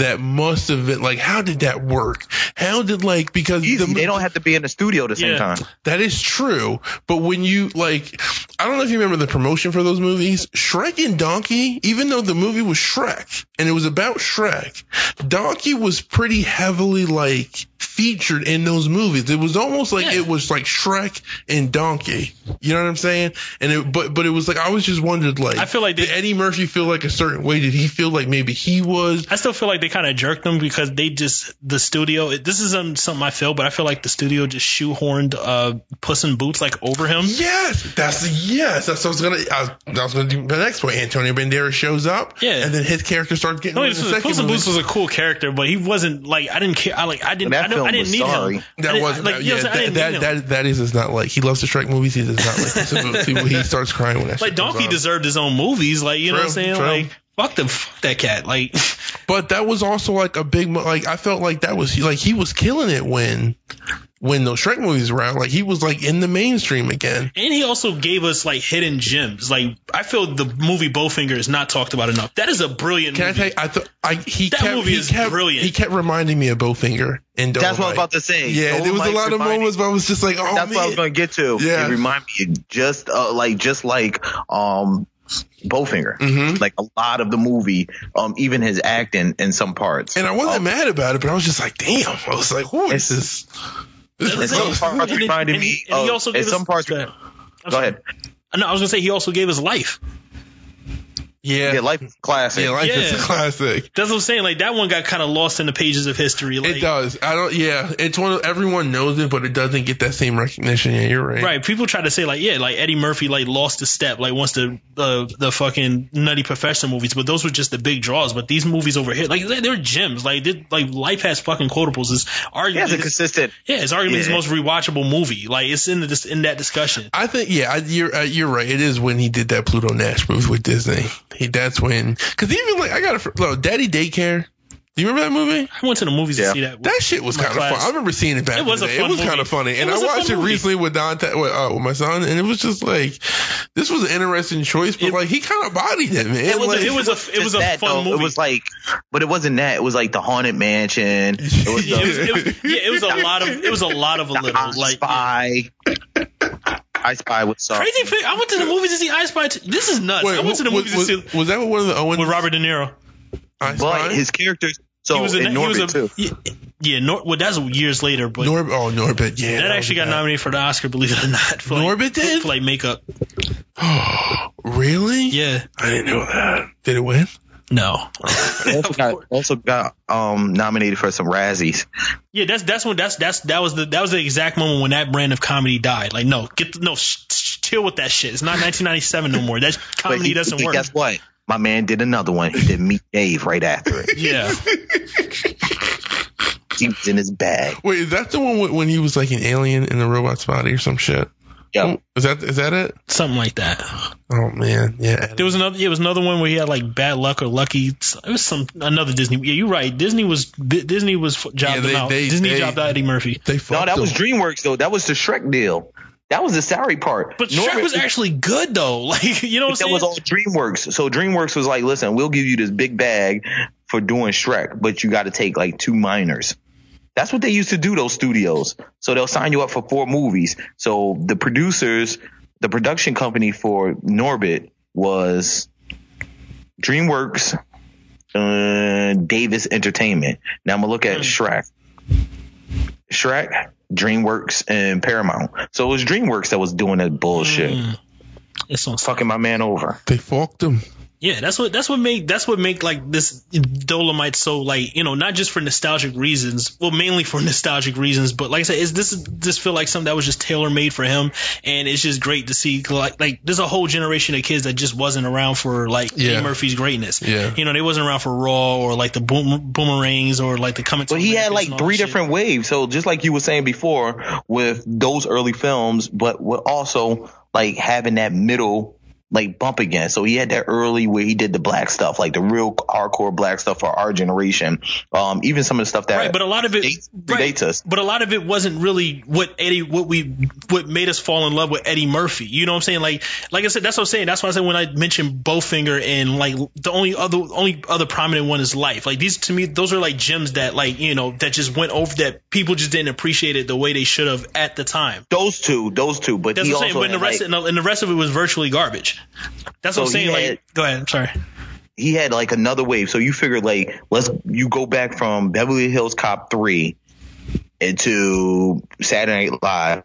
That must have been like, how did that work? How did like because Easy. the, they don't have to be in the studio at the same Yeah. time. that is true. But when you like, I don't know if you remember the promotion for those movies, Shrek and Donkey, even though the movie was Shrek and it was about Shrek, Donkey was pretty heavily like featured in those movies. It was almost like Yeah. it was like Shrek and Donkey. You know what I'm saying? And it, but, but it was like, I was just wondered like, I feel like they- did Eddie Murphy feel like a certain way? Did he feel like maybe he was? I still feel like they kind of jerked them because they just the studio. This isn't something I feel, but I feel like the studio just shoehorned uh, Puss in Boots like over him. Yes, that's yes. That's what I was gonna. I was, I was gonna do the next point. Antonio Banderas shows up, Yeah. and then his character starts getting. No, in the was, second Puss in. Boots was a cool character, but he wasn't like I didn't care. I like I didn't. That I, don't, film I didn't was need sorry. him. I That was like yeah, what I'm saying? I that, that, that that is is not like he loves to Shrek movies. He does not like Puss in Boots. He, he starts crying when that like shit Donkey on. deserved his own movies. Like you know what I'm saying? true. Like fuck the fuck that cat. Like But that was also like a big like I felt like that was like he was killing it when when those Shrek movies were out. Like he was like in the mainstream again. And he also gave us like hidden gems. Like I feel the movie Bowfinger is not talked about enough. That is a brilliant Can I movie. tell you? I thought I he That kept movie he is kept brilliant. he kept reminding me of Bowfinger and That's what I was about to say. Yeah, there was a lot of moments where I was just like, oh That's man. what I was going to get to. Yeah. It reminded me just uh, like just like um Bowfinger. Mhm. Like a lot of the movie, um, even his acting in some parts. And I wasn't Um, mad about it, but I was just like, damn. I was like, who is this? This And is some so- parts And- reminded and- me and he also and gave some us- parts. Go ahead. I'm Go sorry. ahead. No, I was gonna say he also gave his life. Yeah, Yeah, life is classic. yeah, like is a classic. That's what I'm saying. Like that one got kind of lost in the pages of history. Like, it does. I don't. Yeah, it's one. Of, everyone knows it, but it doesn't get that same recognition. Yeah, you're right. Right. People try to say like, yeah, like Eddie Murphy like lost a step like once the the the fucking Nutty Professor movies, but those were just the big draws. But these movies over here, like they're, they're gems. Like they're, like Life has fucking quotables is He has arguably a consistent. yeah, it's arguably his Yeah. most rewatchable movie. Like it's in the in that discussion. I think. Yeah, I, you're uh, you're right. It is when he did that Pluto Nash movie with Disney. He that's when because even like I got a look, Daddy Daycare. Do you remember that movie? I went to the movies Yeah. to see that. That shit was kind of fun. I remember seeing it back. It was in a the day. fun It was kind of funny, and I watched it movie. recently with Dante, with, uh, with my son, and it was just like this was an interesting choice, but It- like he kind of bodied it, man. It was a- Like- it was a it was a that, fun though. movie. It was like, but it wasn't that. It was like the Haunted Mansion. It was yeah, it was, it was, yeah, it was a lot of it was a lot of a little like Spy. I Spy was so crazy. Thing, I went to the movies to see I Spy. T- this is nuts. Wait, I went to the was, movies was, to see was that one of the Owen? with Robert De Niro. I But his characters. So he was in, in he was Norbit a, too. Yeah, yeah Nor, well, that's years later, but Norb, oh Norbit, yeah. that actually got was nominated for the Oscar, believe it or not. For like, Norbit did? for like makeup. bad. really? Yeah, I didn't know that. Did it win? No. Also got, also got um nominated for some Razzies. Yeah, that's that's when that's that's that was the that was the exact moment when that brand of comedy died. Like, no, get no, sh- sh- chill with that shit. It's not 1997 no more. That comedy he, doesn't he- work. guess what? My man did another one. He did Meet Dave right after it. Yeah, He was in his bag. Wait, is that the one when- when he was like an alien in the robot's body or some shit? Yeah. Mm. Is that is that it? something like that. Oh man, yeah. There was another. Yeah, it was another one where he had like bad luck or lucky. It was some another Disney. Yeah, you're right. Disney was Disney was jobbed Yeah, they- out. they- Disney they- jobbed out Eddie Murphy. they No, fucked that was. DreamWorks though. That was the Shrek deal. That was the salary part. But Shrek Norbit- was actually good though. Like you know what that I'm was all DreamWorks. So DreamWorks was like, listen, we'll give you this big bag for doing Shrek, but you got to take like two minors. That's what they used to do, those studios. So they'll sign you up for four movies. So the producers, the production company for Norbit was DreamWorks, uh, Davis Entertainment. Now I'm gonna look at Shrek. Shrek, DreamWorks, and Paramount. So it was DreamWorks that was doing that bullshit, Mm. It's fucking my man over. They fucked him. Yeah, that's what that's what make that's what make like this Dolemite so like you know not just for nostalgic reasons, well mainly for nostalgic reasons, but like I said, is this is this feel like something that was just tailor made for him, and it's just great to see like like there's a whole generation of kids that just wasn't around for like Yeah. Eddie Murphy's greatness. Yeah. you know they wasn't around for Raw or like the boom, boomerangs or like the coming. But he had like three that shit. different waves. So just like you were saying before with those early films, but with also like having that middle like bump again. So he had that early where he did the black stuff, like the real hardcore black stuff for our generation. Um, even some of the stuff that Right, but a lot of it dates- right, predates us. But a lot of it wasn't really what Eddie, what we, what made us fall in love with Eddie Murphy. You know what I'm saying? Like, like I said, that's what I'm saying. That's why I said when I mentioned Bowfinger and like the only other, only other prominent one is Life. Like these to me, those are like gems that like you know that just went over that people just didn't appreciate it the way they should have at the time. Those two, those two. But That's he what I'm saying. also But the rest, like, and, the, and the rest of it was virtually garbage. That's what I'm saying. had- like, go ahead. I'm sorry. he had like another wave. So you figured like let's you go back from Beverly Hills Cop three into Saturday Night Live.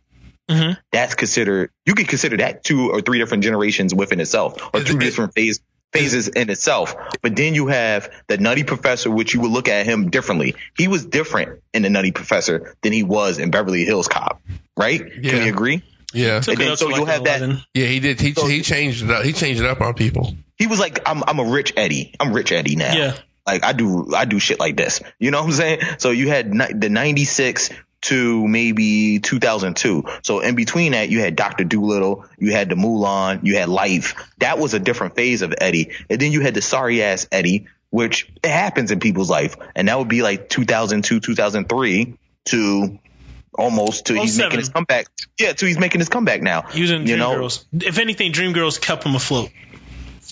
Mhm. That's considered you could consider that two or three different generations within itself, or two different phase phases in itself. But then you have the Nutty Professor, which you would look at him differently. He was different in the Nutty Professor than he was in Beverly Hills Cop, right? Can we agree? Yeah, And then so to, you'll like, have that- yeah, he did. He, So- he changed it up. He changed it up on people. He was like, I'm I'm a rich Eddie. I'm rich Eddie now. Yeah. Like I do I do shit like this. You know what I'm saying? So you had ni- the 96 to maybe 2002. So in between that, you had Dr. Dolittle, you had the Mulan, you had Life. That was a different phase of Eddie. And then you had the sorry ass Eddie, which it happens in people's life. And that would be like 2002, 2003 to almost to he's 07. making his comeback. Yeah, to he's making his comeback now. Using you know, Dreamgirls. If anything, Dreamgirls kept him afloat.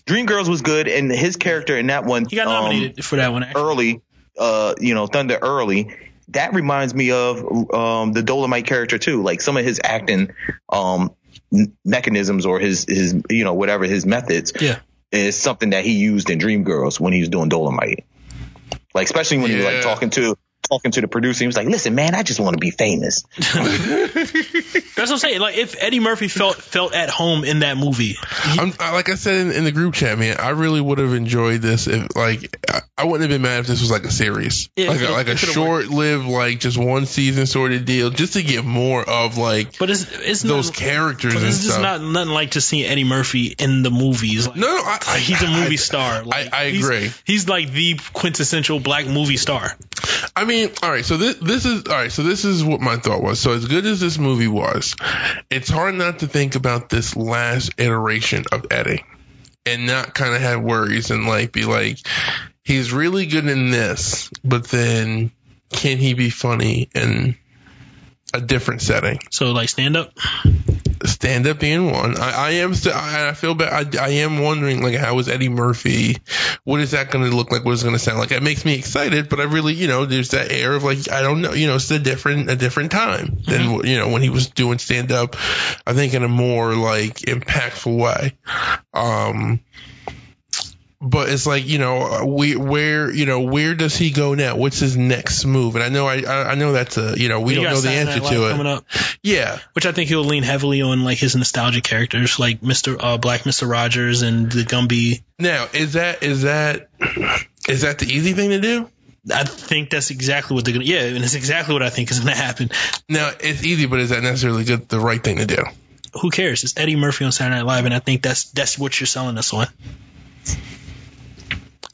Dreamgirls was good, and his character in that one, He got um, nominated for that one. Actually. early, uh, you know, Thunder early. That reminds me of um, the Dolemite character too. Like some of his acting um, mechanisms or his his you know whatever his methods Yeah. is something that he used in Dreamgirls when he was doing Dolemite. Like especially when he was like talking to talking to the producer, he was like, "Listen, man, I just want to be famous." That's what I'm saying. Like if Eddie Murphy felt felt at home in that movie, I'm, like I said in, in the group chat, man, I really would have enjoyed this if, like, I, I wouldn't have been mad if this was like a series, Yeah, like a, it- like it a short-lived, like just one season sort of deal, just to get more of like but it's it's those not, characters but and it's just stuff. not nothing like just seeing Eddie Murphy in the movies. Like, no, no, I, I, he's a movie I- star. Like, I he's- agree. He's, like the quintessential black movie star. I mean, all right. So this this is all right. So this is what my thought was. So as good as this movie was, it's hard not to think about this last iteration of Eddie, and not kind of have worries and like be like, he's really good in this, but then can he be funny in a different setting? So like stand up. Stand up being one. I, I am still. I, I feel bad. I, I am wondering like how is Eddie Murphy? What is that going to look like? What is it going to sound like? It makes me excited, but I really, you know, there's that air of like I don't know. You know, it's a different a different time than you know when he was doing stand up. I think in a more like impactful way. Um. But it's like you know we where you know where does he go now? What's his next move? And I know I I know that's a you know we You don't know the answer to it. Coming up, Yeah, which I think he'll lean heavily on like his nostalgia characters, like Mr. Uh, Black Mr. Rogers and the Gumby. Now, is that is that is that the easy thing to do? I think that's exactly what they're gonna. Yeah, and it's exactly what I think is gonna happen. Now, it's easy, but is that necessarily good the right thing to do? Who cares? It's Eddie Murphy on Saturday Night Live, and I think that's that's what you're selling us on.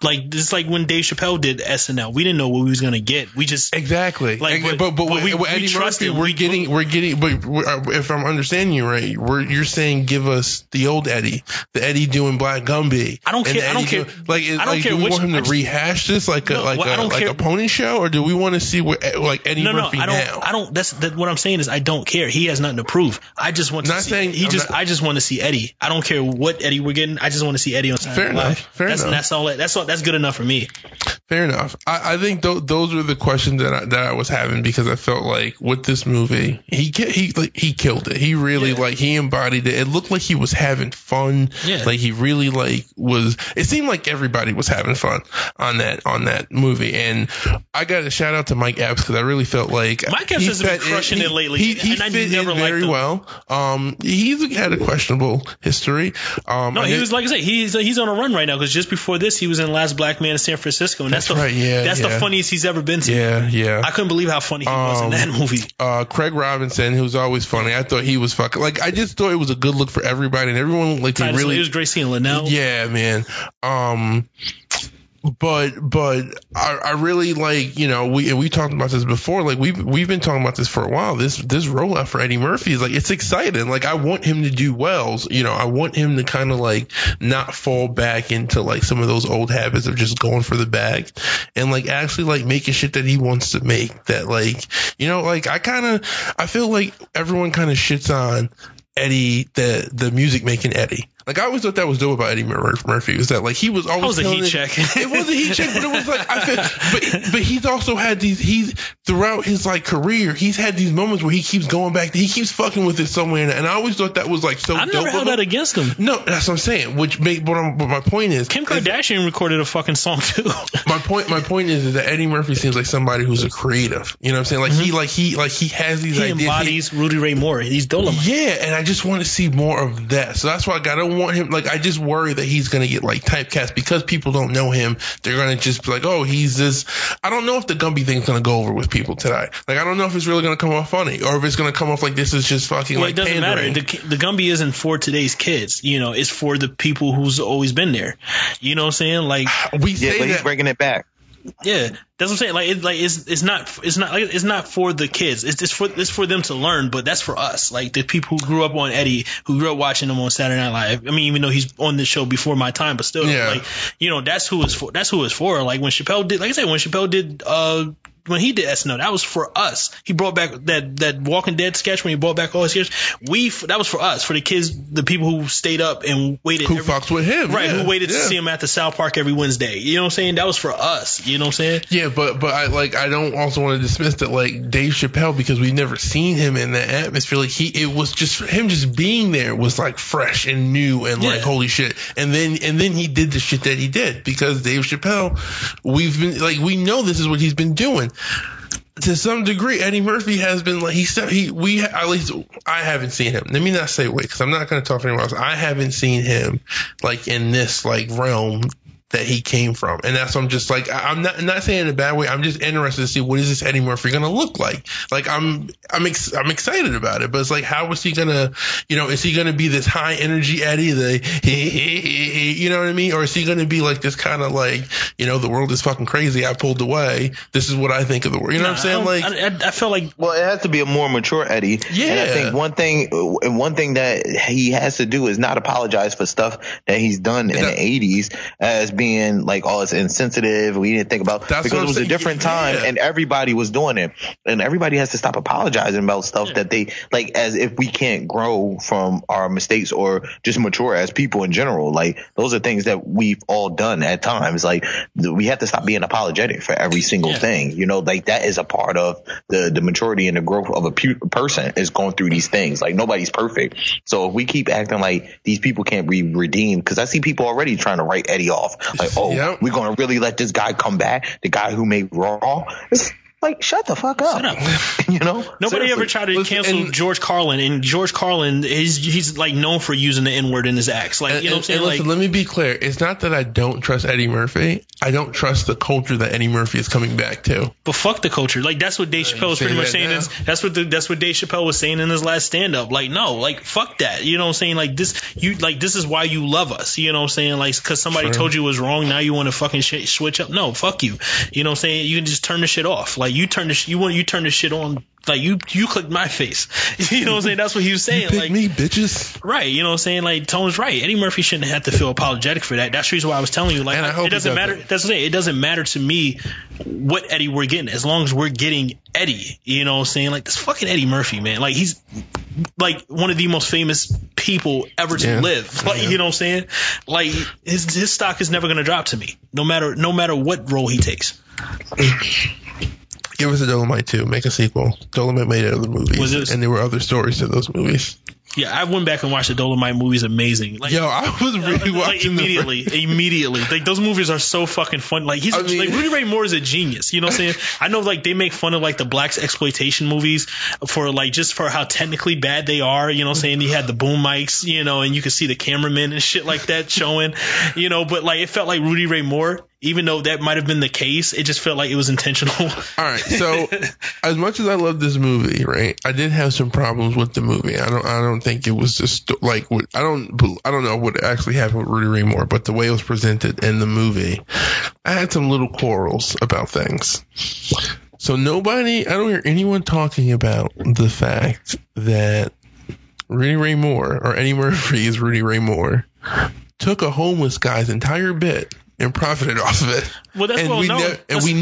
Like it's like when Dave Chappelle did SNL, we didn't know what we was gonna get. We just Exactly. Like, but- but, but, but we- we Eddie trust Murphy, we're We- getting we're getting. But we're, uh, if I'm understanding you right, we're you're saying give us the old Eddie, the Eddie doing Black Gumby. I don't care- I don't care- doing- like, is, I don't like, care do we which- want him to just- rehash this like a No, like well, a like care- a pony show, or do we want to see what like Eddie no, no. Murphy I don't. now? I don't. That's that, what I'm saying is I don't care. He has nothing to prove. I just want to Not see. saying- he I'm just. not- I just want to see Eddie. I don't care what Eddie we're getting. I just want to see Eddie on Saturday Fair Night enough, Live. fair that's enough. that's all. It that's all. That's good enough for me. Fair enough. I, I think th- those were the questions that I, that I was having because I felt like with this movie, he he like, he killed it. He really Yeah. like he embodied it. It looked like he was having fun. Yeah. Like he really like was. It seemed like everybody was having fun on that on that movie. And I got a shout out to Mike Epps because I really felt like Mike Epps he has been crushing he- it lately, He, he and I fit never in very him. well. Um, he's had a questionable history. Um, No, I he was like I said, he's he's on a run right now because just before this, he was in Last Black Man in San Francisco, and that's, That's the right, yeah, that's the funniest he's ever been to. Yeah, yeah. I couldn't believe how funny he was in Um, that movie. uh, Craig Robinson, who's always funny. I thought he was fucking like I just thought it was a good look for everybody, and everyone looked like they Titus, really. it was great seeing Linnell. yeah, man. Um, but but I, I really like you know we we talked about this before like we've we've been talking about this for a while. This this rollout for Eddie Murphy is like it's exciting. Like I want him to do well. You know I want him to kind of like not fall back into like some of those old habits of just going for the bag and like actually like making shit that he wants to make that like you know like I kind of I feel like everyone kind of shits on Eddie the the music making Eddie like I always thought that was dope about Eddie Murphy was that like he was always That was a heat it. check. It was a heat check, but it was like I feel, but but he's also had these he's throughout his like career he's had these moments where he keeps going back he keeps fucking with it somewhere and I always thought that was like so I dope. never held that against him. no, that's what I'm saying. Which make but, I'm, but my point is Kim is- Kardashian recorded a fucking song too. my point my point is, is that Eddie Murphy seems like somebody who's a creative. You know what I'm saying? Like he like he like he has these Mm-hmm. he ideas. embodies Rudy Ray Moore. He's Dolemite. Yeah, and I just want to see more of that. So that's why like, I don't want him. Like I just worry that he's gonna get like typecast because people don't know him. They're gonna just be like, oh, he's this. I don't know if the Gumby thing's gonna go over with people today. Like I don't know if it's really gonna come off funny or if it's gonna come off like this is just fucking Well, like it doesn't pandering. matter. The, the Gumby isn't for today's kids. You know, it's for the people who's always been there. You know what I'm saying? Like, we Yeah, say but he's that. bringing it back. Yeah, that's what I'm saying. Like, it, like it's it's not it's not like it's not for the kids. It's just for it's for them to learn. But that's for us, like the people who grew up on Eddie, who grew up watching him on Saturday Night Live. I mean, even though he's on the show before my time, but still, Yeah. like you know, that's who it's for. That's who it's for. Like when Chappelle did, like I said, when Chappelle did. uh when he did SNL, that was for us. He brought back that that Walking Dead sketch when he brought back all his sketches. We that was for us, for the kids, the people who stayed up and waited. who every- fucks with him? Right, Yeah, who waited to see him at the South Park every Wednesday. You know what I'm saying? That was for us. You know what I'm saying? Yeah, but but I like I don't also want to dismiss that like Dave Chappelle because we've never seen him in that atmosphere. Like he, it was just him just being there was like fresh and new and like holy shit. And then and then he did the shit that he did because Dave Chappelle, we've been like we know this is what he's been doing. To some degree, Eddie Murphy has been like he said he we at least I haven't seen him. Let me not say wait because I'm not going to talk for anyone else. I haven't seen him like in this like realm that he came from. And that's I'm just like I- I'm not not saying in a bad way. I'm just interested to see what is this Eddie Murphy gonna look like. Like I'm I'm ex- I'm excited about it, but it's like how is he gonna you know is he gonna be this high energy Eddie the you know what I mean or is he gonna be like this kind of like you know the world is fucking crazy I pulled away this is what I think of the world you know what I'm saying I like I, I, I felt like Well, it has to be a more mature Eddie. Yeah. And I think one thing, and one thing that he has to do is not apologize for stuff that he's done in that- the '80s as being like, oh, it's insensitive. We didn't think about That's because it was a different time Yeah. and everybody was doing it, and everybody has to stop apologizing about stuff that they like as if we can't grow from our mistakes or just mature as people in general. Like those are things that we've all done at times. Like we have to stop being apologetic for every single Yeah. thing. You know, like that is a part of the the maturity and the growth of a pu- person is going through these things. Like nobody's perfect. So if we keep acting like these people can't be redeemed, because I see people already trying to write Eddie off. Like, oh, Yep. we're gonna really let this guy come back, the guy who made Raw. It's like shut the fuck up. up. you know, Nobody Seriously. ever tried to Listen, cancel and- George Carlin, and George Carlin he's he's like known for using the N word in his acts. Like And, you know what I'm and- saying? listen, like let me be clear. It's not that I don't trust Eddie Murphy. I don't trust the culture that Eddie Murphy is coming back to. But fuck the culture. Like that's what Dave Chappelle was pretty much saying. Is, that's what the, that's what Dave Chappelle was saying in his last stand up. Like no, like fuck that. You know what I'm saying? Like this, you like this is why you love us. You know what I'm saying? Like because somebody Sure. told you it was wrong. Now you want to fucking sh- switch up? No, fuck you. You know what I'm saying? You can just turn the shit off. Like you turn the sh- you want you turn the shit on. Like you you clicked my face. You know what I'm saying? That's what he was saying. Pick like me, bitches. Right, you know what I'm saying? Like Tone's right. Eddie Murphy shouldn't have to feel apologetic for that. That's the reason why I was telling you. Like And I hope it doesn't matter. doesn't. That's what I'm saying. It doesn't matter to me what Eddie we're getting, as long as we're getting Eddie. You know what I'm saying? Like this fucking Eddie Murphy, man. Like he's like one of the most famous people ever to Yeah. live. Like you know what I'm saying? Like his his stock is never gonna drop to me, no matter no matter what role he takes. Give us a Dolemite too. Make a sequel. Dolemite made other movies, Was it- and there were other stories to those movies. Yeah, I went back and watched the Dolemite movies. Amazing. Like, Yo, I was really like watching immediately, immediately. Like those movies are so fucking fun. Like he's I mean- like Rudy Ray Moore is a genius. You know what I'm saying? I know like they make fun of like the blaxploitation movies for like just for how technically bad they are. You know what I'm saying? You had the boom mics, you know, and you could see the cameramen and shit like that showing. You know, but like it felt like Rudy Ray Moore. Even though that might have been the case, it just felt like it was intentional. All right, so as much as I love this movie, right, I did have some problems with the movie. I don't, I don't think it was just like what I don't, I don't know what actually happened with Rudy Ray Moore, but the way it was presented in the movie, I had some little quarrels about things. So nobody, I don't hear anyone talking about the fact that Rudy Ray Moore or Eddie Murphy is Rudy Ray Moore took a homeless guy's entire bit and profited off of it Well, that's and well we known. ne- and we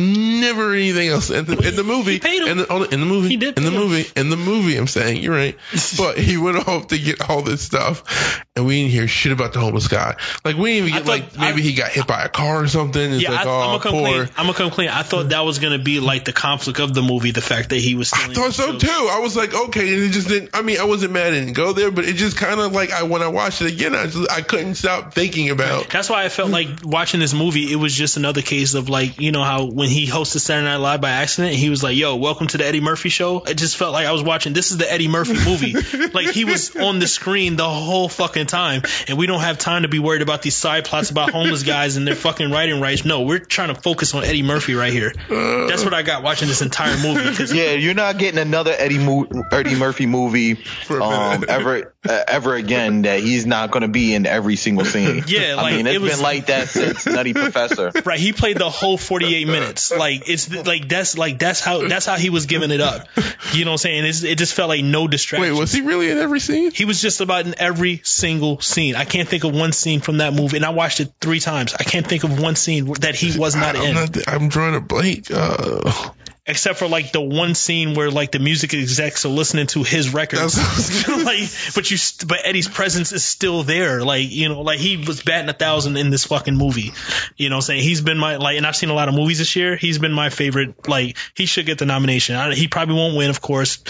never anything else in the, in the movie. he paid him. In the, in the movie, He did in the him. movie, in the movie. I'm saying you're right, but he went off to get all this stuff, and we didn't hear shit about the homeless guy. Like we didn't even get thought- like maybe I- he got hit by a car or something. It's Yeah, like I, oh I'm gonna come poor. clean. I'm gonna come clean. I thought that was gonna be like the conflict of the movie, the fact that he was. I thought so too. I was like, okay, and it just didn't. I mean, I wasn't mad didn't go there, but it just kind of like I when I watched it again, I just I couldn't stop thinking about. That's why I felt like watching this movie. It was just another case of like you know how when he hosted Saturday Night Live by accident, he was like, "Yo, welcome to the Eddie Murphy show." It just felt like I was watching. This is the Eddie Murphy movie. like he was on the screen the whole fucking time, and we don't have time to be worried about these side plots about homeless guys and their fucking writing rights. No, we're trying to focus on Eddie Murphy right here. That's what I got watching this entire movie. 'cause Yeah, you're not getting another Eddie Mo- Eddie Murphy movie um, ever uh, ever again that he's not going to be in every single scene. Yeah, like, I mean, it it's was- been like that since Nutty Professor. Right, he played the whole 48 minutes. Like it's like that's like that's how that's how he was giving it up. You know what I'm saying? It's, it just felt like no distraction. Wait, was he really in every scene? he was just about in every single scene. I can't think of one scene from that movie, and I watched it three times. I can't think of one scene that he was not I'm in, not. I'm drawing a blank. Uh, except for like the one scene where like the music execs are listening to his records. Like, but you, st- but Eddie's presence is still there. Like, you know, like he was batting a thousand in this fucking movie. You know, what I'm saying he's been my like, and I've seen a lot of movies this year. He's been my favorite. Like, he should get the nomination. I, he probably won't win, of course.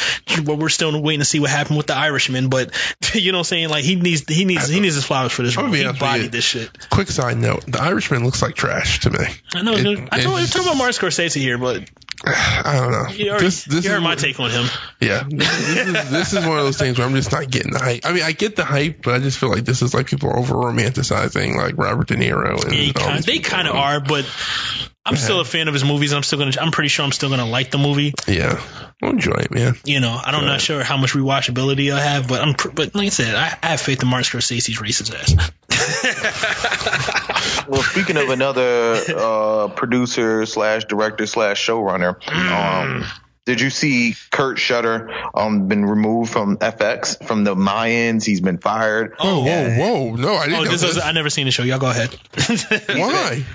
But we're still waiting to see what happened with the Irishman. But you know, what I'm saying like he needs, he needs, he needs his flowers for this. I'm Role. He bodied this shit. quick side note: The Irishman looks like trash to me. I know. It- I told, it's- talking about Martin Scorsese here, but I don't know. you, already, This- this you heard my what- take on him. Yeah, this is, this is one of those things where I'm just not getting the hype. I mean, I get the hype, but I just feel like this is like people over romanticizing like Robert De Niro and kind, they kind of are, but I'm still a fan of his movies. I'm still gonna. I'm pretty sure I'm still gonna like the movie. Yeah, I'll enjoy it, man. You know, I'm not sure how much rewatchability I have, but I'm. But like I said, I, I have faith in Martin Scorsese's racist ass. Well, speaking of another uh, producer slash director slash showrunner, um, did you see Kurt Sutter um, been removed from FX from the Mayans? He's been fired. Whoa, whoa, whoa! No, I didn't Oh, know this this. was, I never seen the show. Y'all go ahead. Why?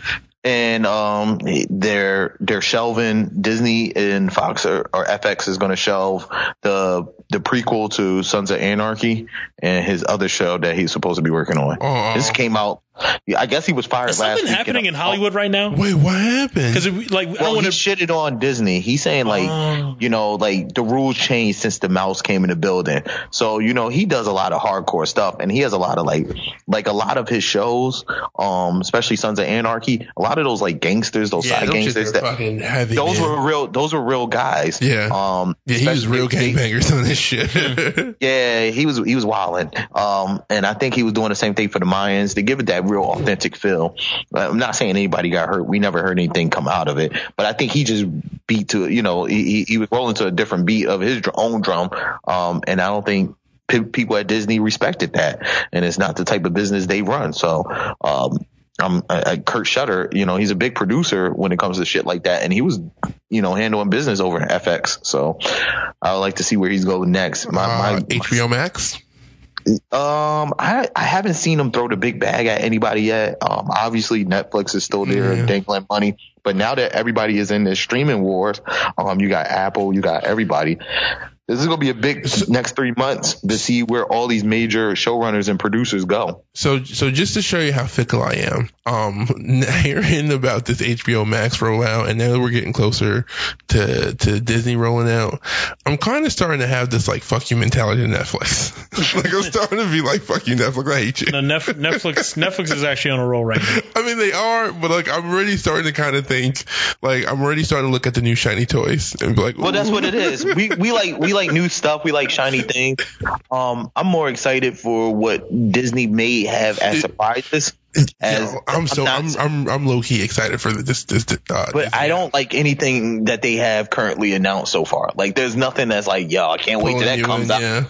and um, they're they're shelving Disney and Fox or, or FX is going to shelve the the prequel to Sons of Anarchy and his other show that he's supposed to be working on. Oh. This came out. I guess he was fired last week. Is last something week. happening in Hollywood right now? Wait, what happened? Because like Well, don't he want to. shitted on Disney. He's saying like, Oh. you know, like the rules changed since the mouse came in the building. So, you know, he does a lot of hardcore stuff and he has a lot of like, like a lot of his shows, um, especially Sons of Anarchy, a lot of those like gangsters, those yeah, side those gangsters that, heavy. those man. were real, those were real guys. Yeah. Um, yeah, he was real they- gangbangers on this shit. yeah, he was he was wilding. Um, and I think he was doing the same thing for the Mayans to give it that real authentic feel. Uh, I'm not saying anybody got hurt. We never heard anything come out of it, but I think he just beat to you know he he, was rolling to a different beat of his own drum. Um, and I don't think pe- people at Disney respected that, and it's not the type of business they run. So, um. Um, uh, Kurt Sutter, you know, he's a big producer when it comes to shit like that, and he was, you know, handling business over FX. So, I would like to see where he's going next. My, uh, my HBO Max. um, I I haven't seen him throw the big bag at anybody yet. Um, obviously Netflix is still there Yeah. dangling money, but now that everybody is in this streaming wars, um, you got Apple, you got everybody. This is gonna be a big next three months to see where all these major showrunners and producers go. So, so just to show you how fickle I am, um, hearing about this HBO Max rollout, and now that we're getting closer to to Disney rolling out, I'm kind of starting to have this like fuck you mentality to Netflix. like I'm starting to be like fuck you Netflix, I hate you. No, Nef- Netflix Netflix is actually on a roll right now. I mean, they are, but like I'm already starting to kind of think, like I'm already starting to look at the new shiny toys and be like, Well, that's what it is. We we like we like new stuff. We like shiny things. Um, I'm more excited for what Disney may have as surprises. As Yo, I'm so not- I'm I'm I'm low key excited for this this. Uh, but I don't like anything that they have currently announced so far. Like, there's nothing that's like, yo, I can't wait till that comes in, out. Yeah.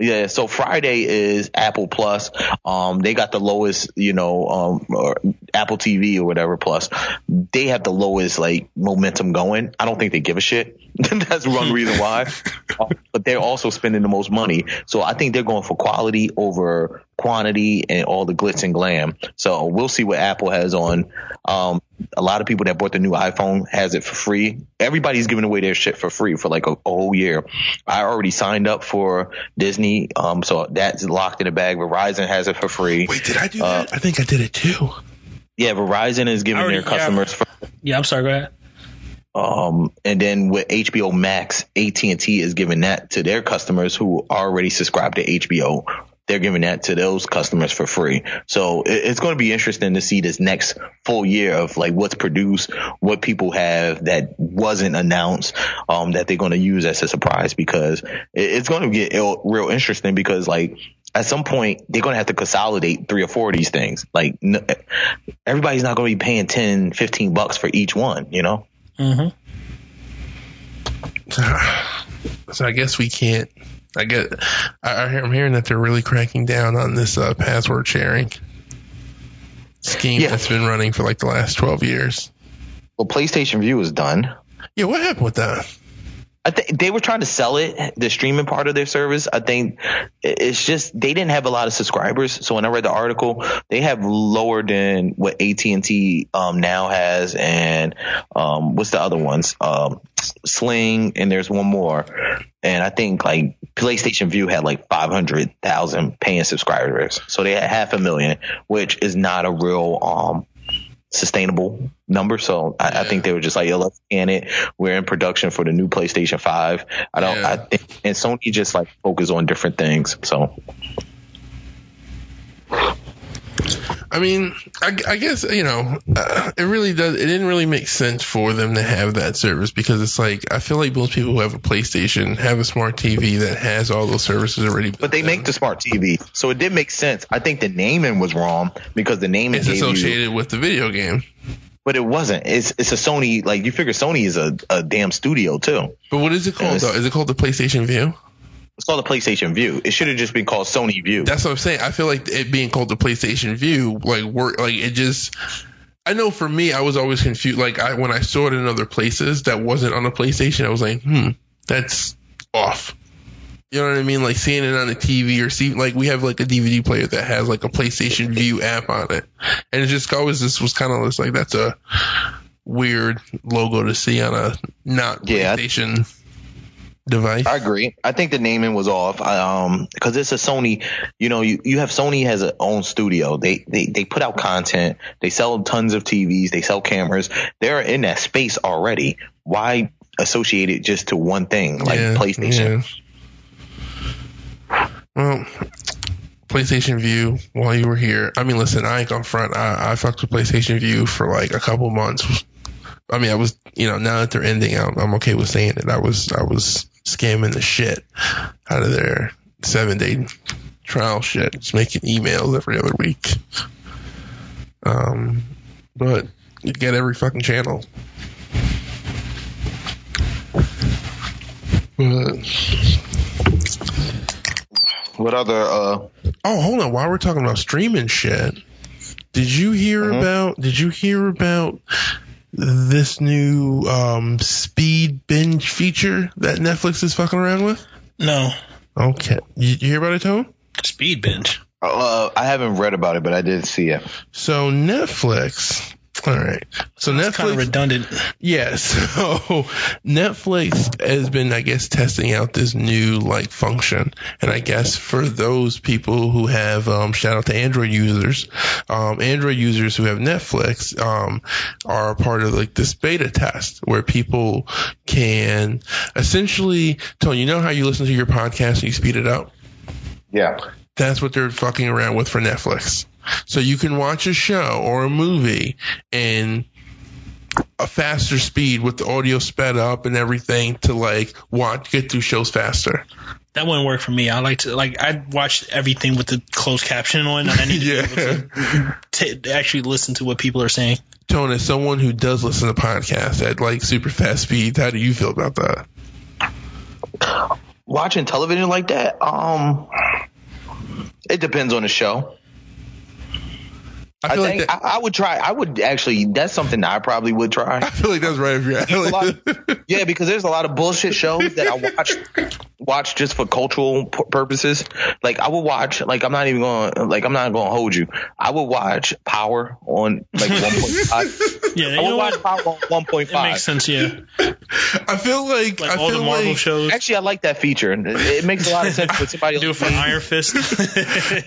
Yeah, so Friday is Apple Plus. Um, they got the lowest, you know, um, or Apple TV or whatever Plus. They have the lowest like momentum going. I don't think they give a shit. That's one reason why. But they're also spending the most money. So I think they're going for quality over quantity and all the glitz and glam. So we'll see what Apple has on. Um, a lot of people that bought the new iPhone has it for free. Everybody's giving away their shit for free for like a, a whole year. I already signed up for Disney, um, so that's locked in a bag. Verizon has it for free. Wait, did I do Uh, that? I think I did it too. Yeah, Verizon is giving already- their customers for Yeah, I'm sorry. Go ahead. Um, and then with HBO Max, AT&T is giving that to their customers who already subscribe to HBO. They're giving that to those customers for free. So it, it's going to be interesting to see this next full year of like what's produced, what people have that wasn't announced, um, that they're going to use as a surprise because it, it's going to get real interesting because like at some point they're going to have to consolidate three or four of these things. Like everybody's not going to be paying 10, 15 bucks for each one, you know? Mm-hmm. So I guess we can't. I get. I, I'm hearing that they're really cracking down on this uh, password sharing scheme Yeah. that's been running for like the last 12 years. Well, PlayStation Vue is done. Yeah, what happened with that? I think they were trying to sell it, the streaming part of their service. I think it's just they didn't have a lot of subscribers. So when I read the article, they have lower than what AT and T um, now has, and um, what's the other ones? Um, Sling, and there's one more. And I think like PlayStation Vue had like 500,000 paying subscribers. So they had half a million, which is not a real um, sustainable number. So I, I think they were just like, yo, let's scan it. We're in production for the new PlayStation 5. I don't, Yeah. I think, and Sony just like focus on different things. So I mean, I, I guess you know, uh, it really does. It didn't really make sense for them to have that service because it's like I feel like most people who have a PlayStation have a smart TV that has all those services already. but they make the smart TV. So it did make sense. I think the naming was wrong because the naming it's gave you, associated with the video game. but it wasn't. It's, it's a Sony, like you figure Sony is a, a damn studio too. But what is it called though? Is it called the PlayStation Vue? It's called the PlayStation Vue. It should have just been called Sony View. That's what I'm saying. I feel like it being called the PlayStation Vue, like work, like it just. I know for me, I was always confused. Like I, when I saw it in other places that wasn't on the PlayStation, I was like, hmm, that's off. You know what I mean? Like seeing it on a TV or see, like we have like a DVD player that has like a PlayStation Vue app on it, and it just always this was kind of like that's a weird logo to see on a not Yeah. PlayStation device. I agree. I think the naming was off. Um, because it's a Sony. You know, you, you have Sony has a own studio. They they they put out content. They sell tons of TVs. They sell cameras. They're in that space already. Why associate it just to one thing like Yeah, PlayStation? yeah. Well, PlayStation Vue. While you were here, I mean, listen, I ain't gonna front. I, I fucked with PlayStation Vue for like a couple months. I mean, I was, you know, now that they're ending, I'm, I'm okay with saying it. I was, I was scamming the shit out of their seven day trial shit, just making emails every other week. Um, but you get every fucking channel. But What other? Uh, Oh, hold on. While we're talking about streaming shit, did you hear Mhm. about? Did you hear about this new um, speed binge feature that Netflix is fucking around with? No. Okay, you, you hear about it, Tone? Speed binge. uh, I haven't read about it, but I did see it. So Netflix All right. So It's kind of Netflix, redundant. yeah. So Netflix has been, I guess, testing out this new like function, and I guess for those people who have, um, shout out to Android users, um, Android users who have Netflix, um, are part of like this beta test where people can essentially, Tony, you know how you listen to your podcast and you speed it up. Yeah. That's what they're fucking around with for Netflix. So you can watch a show or a movie in a faster speed with the audio sped up and everything to like watch get through shows faster. That wouldn't work for me. I like to like I watch everything with the closed caption on, and I need to be Yeah. to t- actually listen to what people are saying. Tony, as someone who does listen to podcasts at like super fast speeds, how do you feel about that? Watching television like that, um, it depends on the show. I I, feel like think that, I, I would try. I would actually. That's something that I probably would try. I feel like that's right up your a lot of- yeah, because there's a lot of bullshit shows that I watch watch just for cultural purposes. Like I would watch, like I'm not even going, to like I'm not going to hold you. I would watch Power on like 1.5. Yeah, I you would watch what? Power on It makes sense. Yeah, I feel like, like I all feel the Marvel like, shows. Actually, I like that feature, it, it makes a lot of sense for somebody. Do it for me. Iron Fist.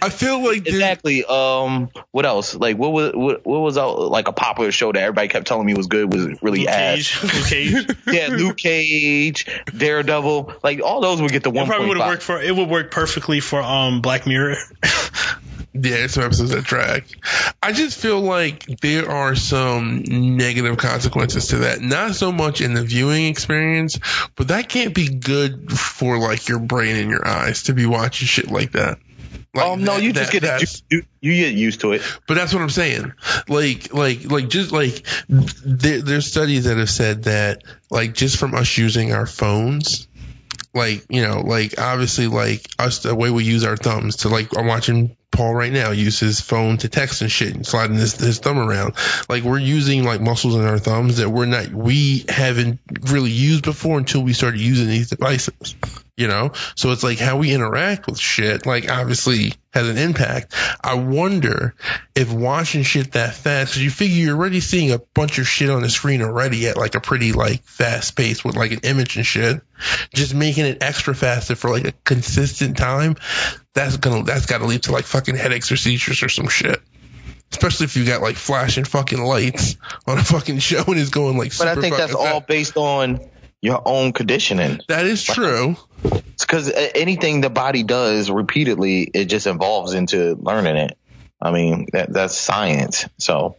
I feel like Exactly. Um, what else? Like, what was what, what was out, like a popular show that everybody kept telling me was good was really Luke ass. Cage. Luke Cage. Yeah, Luke Cage, Daredevil, like all those would get the one probably would have five. worked for. It would work perfectly for um Black Mirror. Yeah, some episodes that drag. I just feel like there are some negative consequences to that. Not so much in the viewing experience, but that can't be good for like your brain and your eyes to be watching shit like that. Like Um, no, that- you just that- get you, you get used to it. but that's what I'm saying. Like, like, like, just like there, there's studies that have said that, like, just from us using our phones, like, you know, like obviously, like us, the way we use our thumbs to, like, I'm watching Paul right now use his phone to text and shit and sliding his, his thumb around. Like, we're using like muscles in our thumbs that we're not, we haven't really used before until we started using these devices you know? So it's like how we interact with shit like obviously has an impact. I wonder if watching shit that fast because you figure you're already seeing a bunch of shit on the screen already at like a pretty like fast pace with like an image and shit. Just making it extra faster for like a consistent time that's gonna that's gotta lead to like fucking headaches or seizures or some shit. Especially if you got like flashing fucking lights on a fucking show and it's going like. But I think that's all based on your own conditioning. That is true. Because uh, anything the body does repeatedly, it just evolves into learning it. I mean, that, that's science. So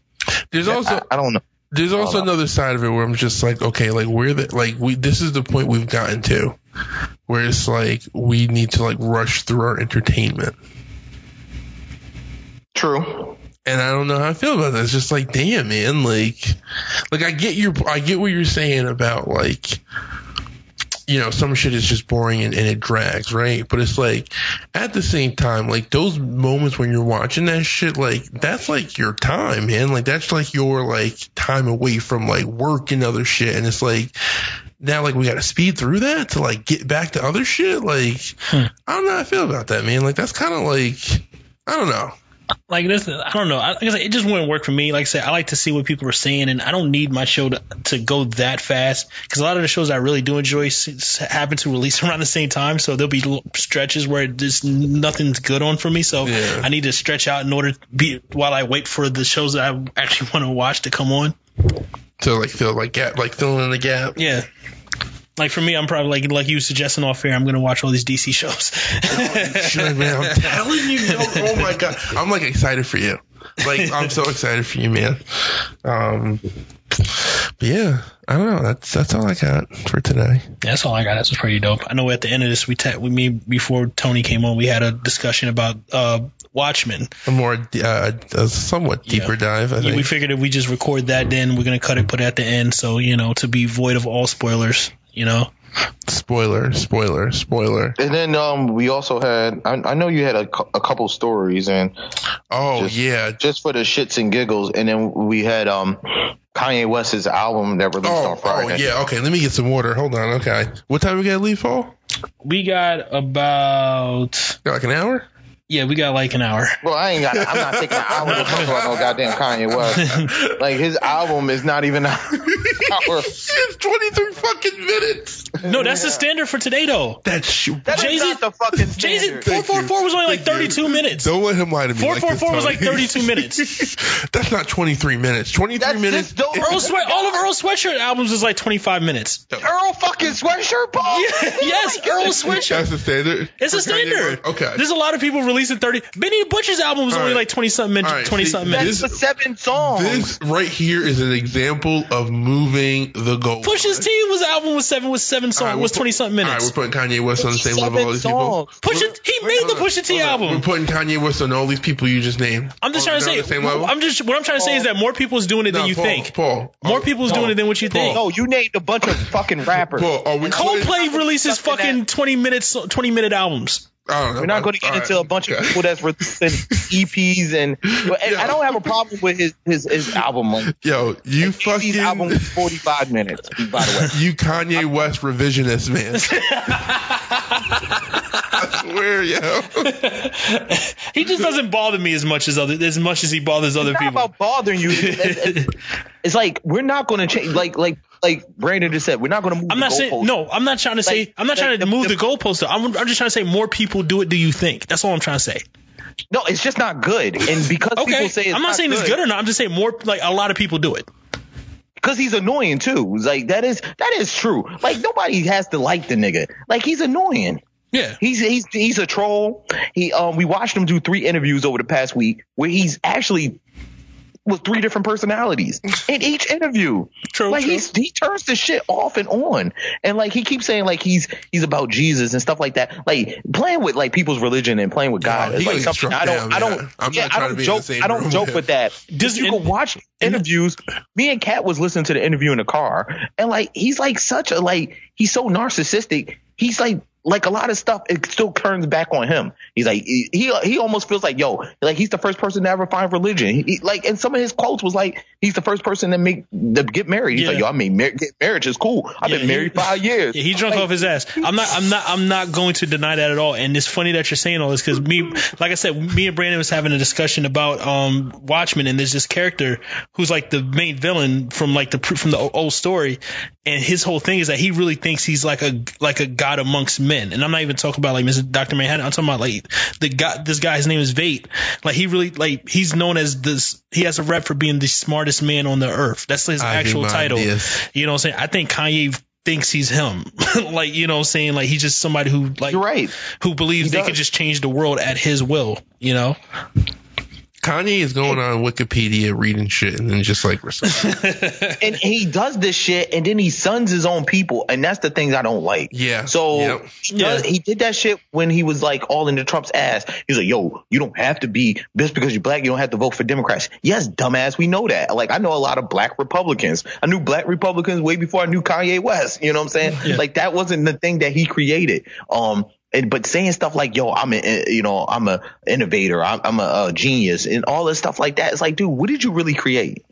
There's also I, I don't know. There's also know. another side of it where I'm just like, okay, like we're the like we this is the point we've gotten to, where it's like we need to like rush through our entertainment, True. And I don't know how I feel about that. It's just like, damn, man, like, like I get your I get what you're saying about like, you know, some shit is just boring and, and it drags, right? But it's like at the same time, like those moments when you're watching that shit, like that's like your time, man. Like that's like your like time away from like work and other shit. And it's like now like we got to speed through that to like get back to other shit. Like hmm. I don't know how I feel about that, man. Like that's kind of like I don't know. Like this, I don't know. I, said, it just wouldn't work for me. Like I said, I like to see what people are saying, and I don't need my show to, to go that fast because a lot of the shows I really do enjoy happen to release around the same time. So there'll be stretches where just nothing's good on for me. So Yeah. I need to stretch out in order to be while I wait for the shows that I actually want to watch to come on. To like fill like gap, like filling in the gap. Yeah. Like for me, I'm probably like like you suggesting off air. I'm gonna watch all these DC shows. Shit, man, I'm telling you. Oh, oh my god, I'm like excited for you. Like I'm so excited for you, man. Um, but yeah, I don't know. That's that's all I got for today. That's all I got. That's pretty dope. I know at the end of this, we te- we me before Tony came on, we had a discussion about uh Watchmen. A more uh, a somewhat deeper Yeah. dive. I We think. figured if we just record that, then we're gonna cut it, put it at the end, so you know to be void of all spoilers. You know, spoiler, spoiler, spoiler. And then um, we also had. I, I know you had a, cou- a couple stories, and Oh Just- yeah. just for the shits and giggles, and then we had um, Kanye West's album that released Oh, on oh Friday. yeah. Okay, let me get some water. Hold on. Okay. What time we gotta leave, Paul? we got about Got like an hour. Yeah, we got like an hour. Well, I ain't got. I'm not taking an hour to talk about no goddamn Kanye West. Like his album is not even an hour. It's 23 fucking minutes. No, that's the standard for today though. That's sh- That is Jay-Z- not the fucking Jay Z standard. four four four was only like Thank you. 32 minutes. Don't let him lie to me. Four like four this, four was like 32 minutes. That's not 23 minutes. 23 That's minutes. just dope. Earl Sweat, all of Earl Sweatshirt albums is like 25 minutes. Earl fucking sweatshirt, Paul. yes, oh Earl Sweatshirt. That's the standard. It's a standard. Okay. There's a lot of people releasing 30. Benny Butcher's album was All only right. like 20 something minutes. All right, 20 see, something minutes. That's for seven songs. This right here is an example of moving the goal. Pusha's T was album was seven was seven songs was 20 something minutes. All right, we're putting Kanye West on the same level. Seven All these people. songs. Pusha he made the Pusha T album. We're putting Kanye West on all these people you just named. I'm just trying to say same level. I'm just what I'm trying to say is that more people's doing it than you Paul, think. Paul, More are- people's Paul, doing it than what you think. No, you named a bunch of fucking rappers. Paul, are we putting- Coldplay releases fucking that- 20 minutes 20 minute albums. I don't. We're not going to get into a bunch of people that's releasing EPs and, I don't have a problem with his his, his album. Like, Yo, you his fucking album was 45 minutes, by the way. you Kanye West revisionist man. I swear, yo. He just doesn't bother me as much as other as much as he bothers other It's not people. about bothering you. It's, like we're not going to change. Like like like Brandon just said, we're not going to move. I'm the not saying no. I'm not trying to say. Like- I'm not trying to the- move the- the goalpost. I'm, I'm just trying to say more people do it. Do you think? That's all I'm trying to say. No, it's just not good. And because Okay. people say it's I'm not, saying it's good or not. I'm just saying more. Like a lot of people do it. because he's annoying too. Like that is that is true. Like nobody has to like the nigga. Like he's annoying. Yeah. He's he's he's a troll. He um we watched him do three interviews over the past week where he's actually with three different personalities in each interview. True, Like true. he's he turns the shit off and on. And like he keeps saying like he's he's about Jesus and stuff like that. Like playing with like people's religion and playing with God he is like something I don't down, I don't yeah, not I don't be in the joke I don't joke with with that. Just you can watch interviews. Me and Kat was listening to the interview in the car and like he's like such a like he's so narcissistic. He's like like a lot of stuff it still turns back on him. He's like he he, he almost feels like yo like he's the first person to ever find religion. He, he- like and some of his quotes was like he's the first person to make to get married. He's Yeah. like yo I mean mar- get marriage is cool. I've Yeah, been married five years. Yeah, he drunk Like, off his ass. I'm not. I'm not. I'm not going to deny that at all. And it's funny that you're saying all this because me, like I said, me and Brandon was having a discussion about um Watchmen, and there's this character who's like the main villain from like the from the old story, and his whole thing is that he really thinks he's like a like a god amongst men. And I'm not even talking about like Mr. Doctor Manhattan. I'm talking about like the guy. This guy, his name is Veidt. Like he really like he's known as this. He has a rep for being the smartest man on the earth. That's his I actual title. ideas. You know what I'm saying? I think Kanye thinks he's him. like, you know what I'm saying? Like he's just somebody who like You're right. who believes He they does. could just change the world at his will, you know? Kanye is going on Wikipedia reading shit and then just like reciting. and he does this shit and then he sons his own people and that's the things I don't like. Yeah. So Yep. he, does- Yeah. he did that shit when he was like all into Trump's ass. He's like, yo, you don't have to be just because you're black, you don't have to vote for Democrats. Yes, dumbass, we know that. Like I know a lot of black Republicans. I knew black Republicans way before I knew Kanye West. You know what I'm saying? Like that wasn't the thing that he created. Um and, but saying stuff like, "Yo, I'm a, eh, you know, I'm a innovator, I'm, I'm a, a genius," and all this stuff like that, it's like, dude, what did you really create?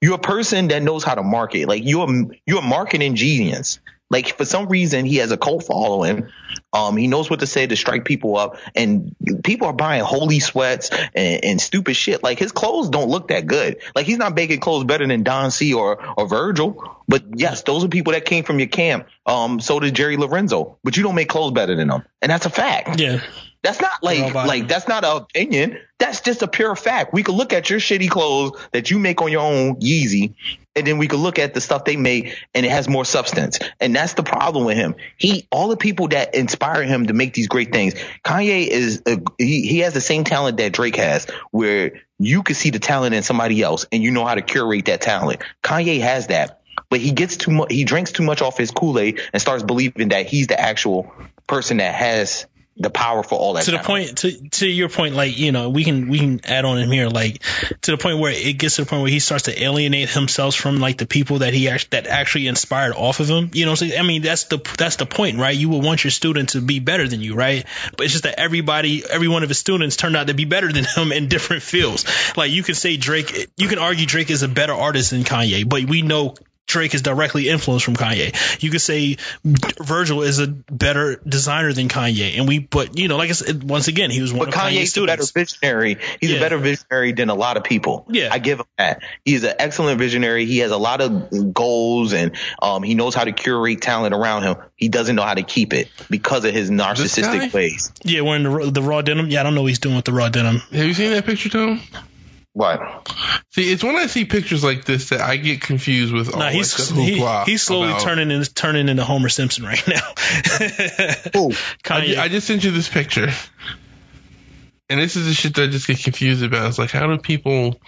You're a person that knows how to market. Like you're you're a marketing genius. Like for some reason he has a cult following. Um, he knows what to say to strike people up, and people are buying holy sweats and, and stupid shit. Like his clothes don't look that good. Like he's not making clothes better than Don C or or Virgil. But yes, those are people that came from your camp. Um, so did Jerry Lorenzo. But you don't make clothes better than them, and that's a fact. Yeah. That's not like like that's not an opinion. That's just a pure fact. We could look at your shitty clothes that you make on your own Yeezy, and then we could look at the stuff they make and it has more substance. And that's the problem with him. He all the people that inspire him to make these great things. Kanye is a, he he has the same talent that Drake has, where you can see the talent in somebody else and you know how to curate that talent. Kanye has that. But he gets too much. He drinks too much off his Kool Aid and starts believing that he's the actual person that has the power for all that. To the point to to your point, like, you know, we can we can add on in here, like to the point where it gets to the point where he starts to alienate himself from like the people that he act, that actually inspired off of him. You know I mean that's the that's the point, right? You would want your student to be better than you, right? But it's just that everybody every one of his students turned out to be better than him in different fields. Like you can say Drake you can argue Drake is a better artist than Kanye, but we know Drake is directly influenced from Kanye. You could say Virgil is a better designer than Kanye, and we, but you know, like I said, once again, he was one But of Kanye's Kanye's a better visionary. He's Yeah. a better visionary than a lot of people. Yeah. I give him that. He's an excellent visionary. He has a lot of goals and um, he knows how to curate talent around him. He doesn't know how to keep it because of his narcissistic ways. Yeah, wearing the, the raw denim. Yeah, I don't know what he's doing with the raw denim. Have you seen that picture, Tom? What? See, it's when I see pictures like this that I get confused with all Nah, like, he's he, he's slowly about- turning in, turning into Homer Simpson right now. Who? I, I just sent you this picture. And this is the shit that I just get confused about. It's like, how do people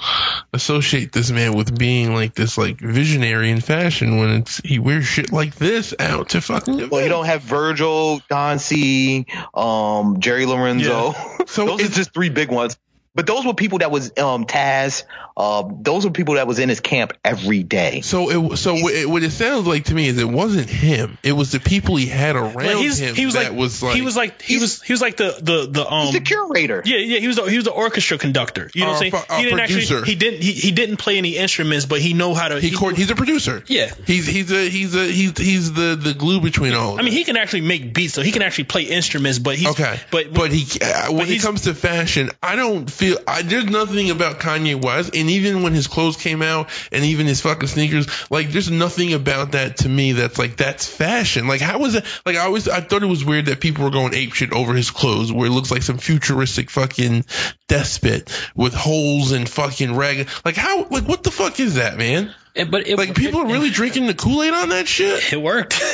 associate this man with being like this, like visionary in fashion when it's he wears shit like this out to fucking? Well, you don't have Virgil, Don C, um, Jerry Lorenzo. So those are just three big ones. But those were people that was um Taz. Uh, those were people that was in his camp every day. So it so what it, what it sounds like to me is it wasn't him. It was the people he had around Like, him he was that like, was like he was like he was he was like the the the um the curator. yeah yeah he was the, he was the orchestra conductor you know Or what I'm saying fu- he didn't producer. actually he didn't he, he didn't play any instruments but he know how to he he- court, he's a producer. Yeah. He's he's a he's a he's he's the the glue between all. of I mean he can actually make beats so he can actually play instruments but he's Okay, but but he uh, when it comes to fashion, I don't feel I, there's nothing about Kanye West, and even when his clothes came out, and even his fucking sneakers, like there's nothing about that to me that's like that's fashion. Like how was it? Like I always I thought it was weird that people were going ape shit over his clothes, where it looks like some futuristic fucking despot with holes and fucking rag. Like how? Like what the fuck is that, man? It, but it, Like people are really drinking the Kool Aid on that shit. it worked.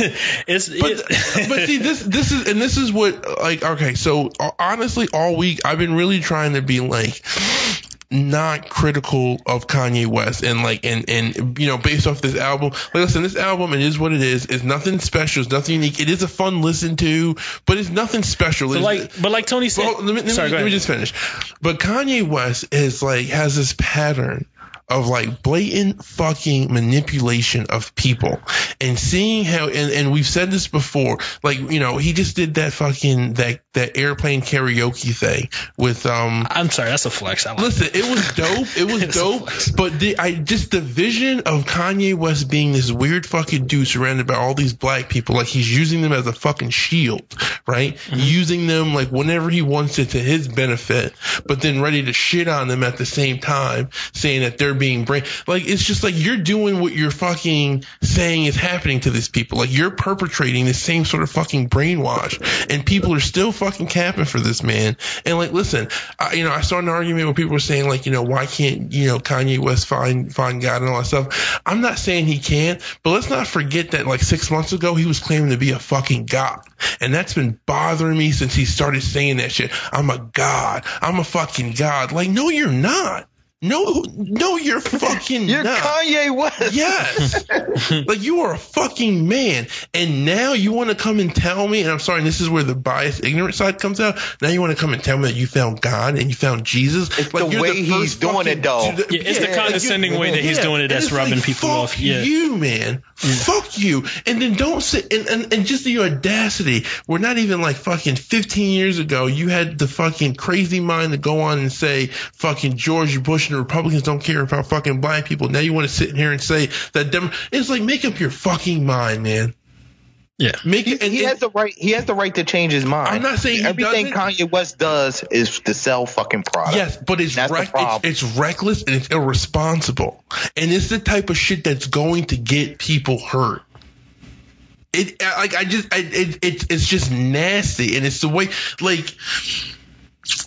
It's But, it, but see this this is and this is what like okay so uh, honestly all week I've been really trying to be like not critical of Kanye West and like and and you know based off this album. Like listen this album it is what it is. It's nothing special. It's nothing unique. It is a fun listen to but it's nothing special. It's- like but like Tony said well, let me, let, sorry me, let me just finish. But Kanye West is like has this pattern of like blatant fucking manipulation of people. And seeing how and, and we've said this before like you know he just did that fucking that that airplane karaoke thing with um I'm sorry that's a flex I like Listen, it was dope. It was dope. But the, I just the vision of Kanye West being this weird fucking dude surrounded by all these black people, like he's using them as a fucking shield, right? Mm-hmm. Using them like whenever he wants it to his benefit, but then ready to shit on them at the same time, saying that they're being brain. Like it's just like you're doing what you're fucking saying is happening to these people. Like you're perpetrating the same sort of fucking brainwash, and people are still fucking capping for this man. And like, listen, I, you know, I saw an argument where people were saying like, you know, why can't you know Kanye West find find God and all that stuff. I'm not saying he can't, but let's not forget that like six months ago he was claiming to be a fucking god, and that's been bothering me since he started saying that shit. I'm a god. I'm a fucking god. Like, no, you're not. No, no, you're fucking You're not. Kanye West. Yes. like you are a fucking man. And now you want to come and tell me, and I'm sorry, and this is where the biased, ignorant side comes out. Now you want to come and tell me that you found God and you found Jesus. It's like the you're way he's doing fucking- it, though. to Yeah, it's the condescending you- way that he's doing it And that's rubbing like, people fuck off. Yeah. you, man. Fuck you. And then don't sit and, and, and just the audacity. We're not even like fucking 15 years ago. You had the fucking crazy mind to go on and say fucking George Bush and Republicans don't care about fucking black people. Now you want to sit in here and say that dem- it's like make up your fucking mind, man. Yeah. Make it. And, he has the right. He has the right to change his mind. I'm not saying everything. Kanye West does is to sell fucking product. Yes, but it's, That's rec- it's it's reckless and it's irresponsible, and it's the type of shit that's going to get people hurt. It like I just I, it, it it's just nasty, and it's the way like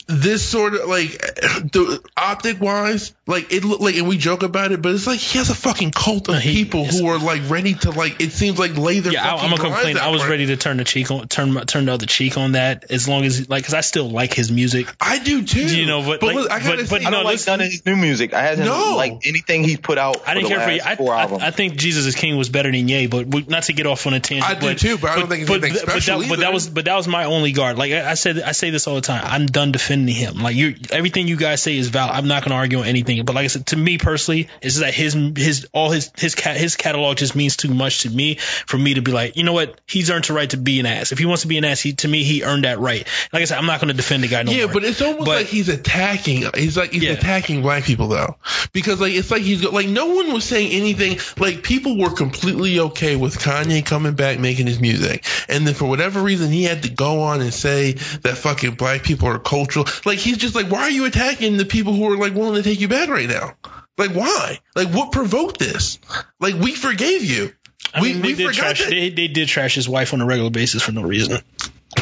this sort of like the optic wise, like it look like, and we joke about it, but it's like he has a fucking cult of he- people who are like ready to like. It seems like lay their. Yeah, I, I'm fucking gonna complain. I was out ready to turn the cheek on, turn my- turn the other cheek on that. As long as like, cause I still like his music. I do too. You know, but, like- look, I gotta but- but I don't No, like listen- none of his new music. I hasn't No. like anything he's put out. I didn't care for you. last I, four I, albums. I think Jesus is King was better than Ye, but we- not to get off on a tangent. I do but, too, but I don't think it's anything but, special that, but that was but that was my only guard. Like I, I said, I say this all the time. I'm done defending him. Like you, everything you guys say is valid. I'm not going to argue on anything. But like I said, to me personally, it's that his his all his his cat his catalog just means too much to me for me to be like, you know what, he's earned the right to be an ass. If he wants to be an ass, he to me he earned that right. Like I said, I'm not going to defend the guy no yeah, more. but it's almost But- like he's attacking. He's like he's Yeah. attacking black people though, because like it's like he's like no one was saying anything. Like people were completely okay with Kanye coming back making his music, and then for whatever reason he had to go on and say that fucking black people are cultural. Like he's just like, why are you attacking the people who are like willing to take you back right now? Like why? Like what provoked this? Like we forgave you. I we mean, they we did trash. that. They, they did trash his wife on a regular basis for no reason.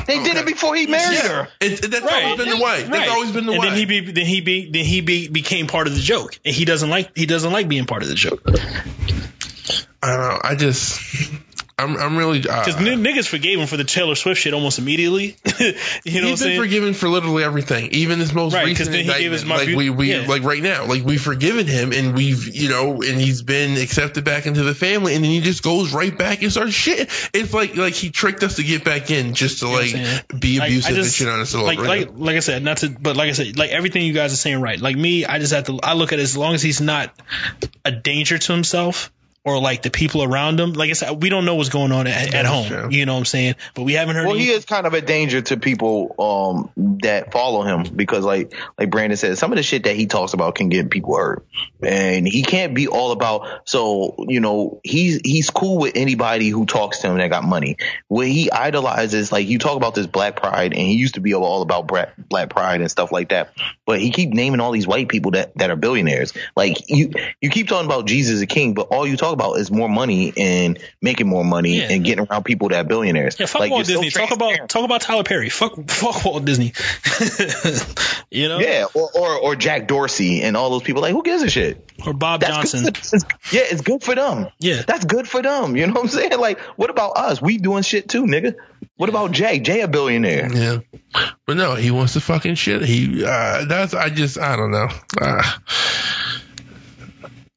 They did it before he married yeah, her. it, that's always been the way. That's always been the and way. then he be, then he be, then he be, became part of the joke, and he doesn't like he doesn't like being part of the joke I don't know. I just, I'm, I'm really. Uh, because niggas forgave him for the Taylor Swift shit almost immediately. you know He's been forgiven for literally everything, even this most Right, recent then he gave indictment. us my like we, we yeah. like right now, like we've forgiven him, and we've you know, and he's been accepted back into the family, and then he just goes right back and starts shit. It's like like he tricked us to get back in just to like saying? be Like, abusive and shit on us. like like like I said, not to, but like I said, like everything you guys are saying, right? Like me, I just have to. I look at it as long as he's not a danger to himself or like the people around him. Like I said, we don't know what's going on at, at home. true. You know what I'm saying? But we haven't heard. Well, any- he is kind of a danger to people um, that follow him because, like, like Brandon said, some of the shit that he talks about can get people hurt, and he can't be all about. So, you know, he's he's cool with anybody who talks to him that got money. What he idolizes, like, you talk about this black pride, and he used to be all about black, black pride and stuff like that. But he keep naming all these white people that that are billionaires. Like, you you keep talking about Jesus a king, but all you talk about is more money and making more money Yeah. and getting around people that are billionaires. yeah, fuck like, Walt so Disney. talk about talk about Tyler Perry. Fuck fuck Walt Disney. you know? Yeah, or, or or Jack Dorsey and all those people. Like, who gives a shit? Or Bob That's Johnson. It's- yeah, it's good for them. Yeah. that's good for them. You know what I'm saying? Like, what about us? We doing shit too, nigga. What about Jay? Jay a billionaire. Yeah, but no, he wants to fucking shit. He uh, that's I just I don't know. Uh,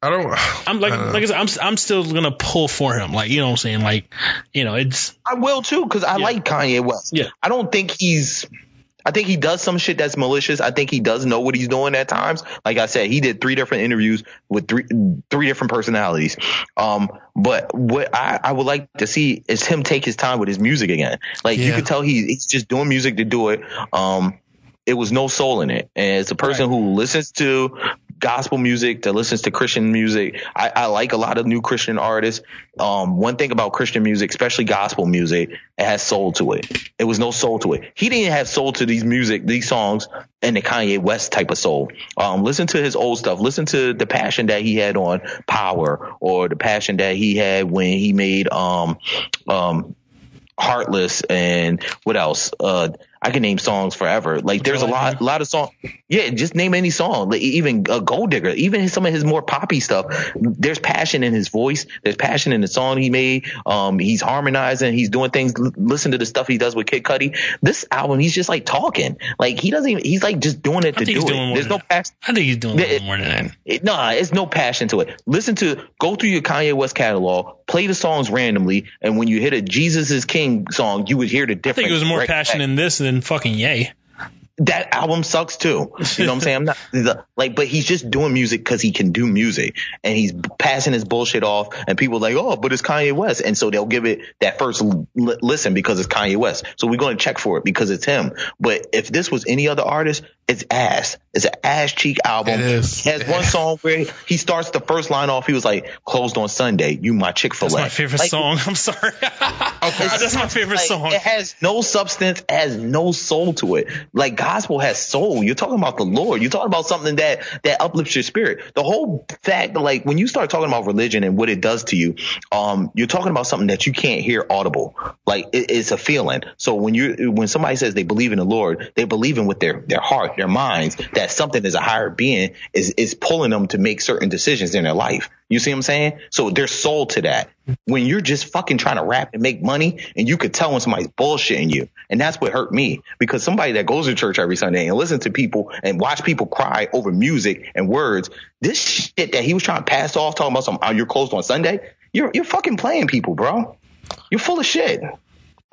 I don't. I'm like uh, like I said, I'm, I'm still gonna pull for him. Like you know what I'm saying? Like you know it's I will too, because I Yeah. like Kanye West. Yeah. I don't think he's. I think he does some shit that's malicious. I think he does know what he's doing at times. Like I said, he did three different interviews with three three different personalities. Um, but what I, I would like to see is him take his time with his music again. Like you Yeah. could tell he, he's just doing music to do it. Um, it was no soul in it. And as a person who listens to gospel music, that listens to Christian music, I, I like a lot of new Christian artists. Um, one thing about Christian music, especially gospel music, it has soul to it. It was no soul to it. He didn't have soul to these music, these songs, and the Kanye West type of soul. Um, listen to his old stuff. Listen to the passion that he had on Power, or the passion that he had when he made um, um, Heartless and what else? Uh, I can name songs forever. Like there's a lot, lot of songs. Yeah, just name any song. Like, even uh, Gold Digger, even some of his more poppy stuff. There's passion in his voice. There's passion in the song he made. Um, he's harmonizing. He's doing things. L- listen to the stuff he does with Kid Cudi. This album, he's just like talking. Like he doesn't even. He's like just doing it I to do it. There's no passion. I think he's doing a It- more than that. It, nah, it's no passion to it. Listen to, go through your Kanye West catalog, play the songs randomly, and when you hit a Jesus is King song, you would hear the I difference. think it was more right passion back. in this than fucking Yay. that album sucks too. You know what I'm saying? I'm not the, like, but he's just doing music because he can do music, and he's passing his bullshit off, and people are like, oh, but it's Kanye West, and so they'll give it that first l- listen because it's Kanye West. So we're going to check for it because it's him. But if this was any other artist, it's ass. It's an ass cheek album. It is. He has one song where he starts the first line off. He was like, "Closed on Sunday, you my Chick Fil A." That's my favorite song. I'm sorry. okay, That's my favorite Like, song. It has no substance, has no soul to it. Like gospel has soul. You're talking about the Lord. You're talking about something that that uplifts your spirit. The whole fact that like when you start talking about religion and what it does to you, um, you're talking about something that you can't hear audible. Like it, it's a feeling. So when you when somebody says they believe in the Lord, they believe in with their their heart, their minds, that something is a higher being is is pulling them to make certain decisions in their life. You see what I'm saying? So they're sold to that. When you're just fucking trying to rap and make money and you could tell when somebody's bullshitting you. And that's what hurt me because somebody that goes to church every Sunday and listens to people and watch people cry over music and words, this shit that he was trying to pass off talking about some, oh, you're closed on Sunday. You're, you're fucking playing people, bro. You're full of shit.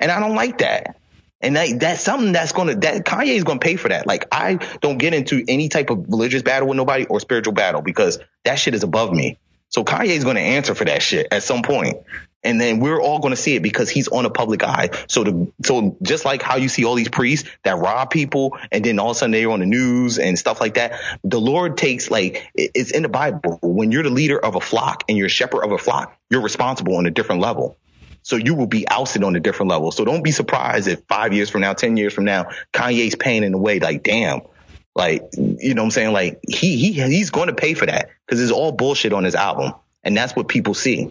And I don't like that. And that, that's something that's gonna that Kanye is gonna pay for that. Like I don't get into any type of religious battle with nobody or spiritual battle because that shit is above me. So Kanye is gonna answer for that shit at some point. And then we're all gonna see it because he's on a public eye. So the so just like how you see all these priests that rob people and then all of a sudden they're on the news and stuff like that, the Lord takes like it's in the Bible. When you're the leader of a flock and you're a shepherd of a flock, you're responsible on a different level. So you will be ousted on a different level. So don't be surprised if five years from now, 10 years from now, Kanye's paying in a way like, damn, like, you know what I'm saying? Like he, he, he's going to pay for that because it's all bullshit on his album. And that's what people see.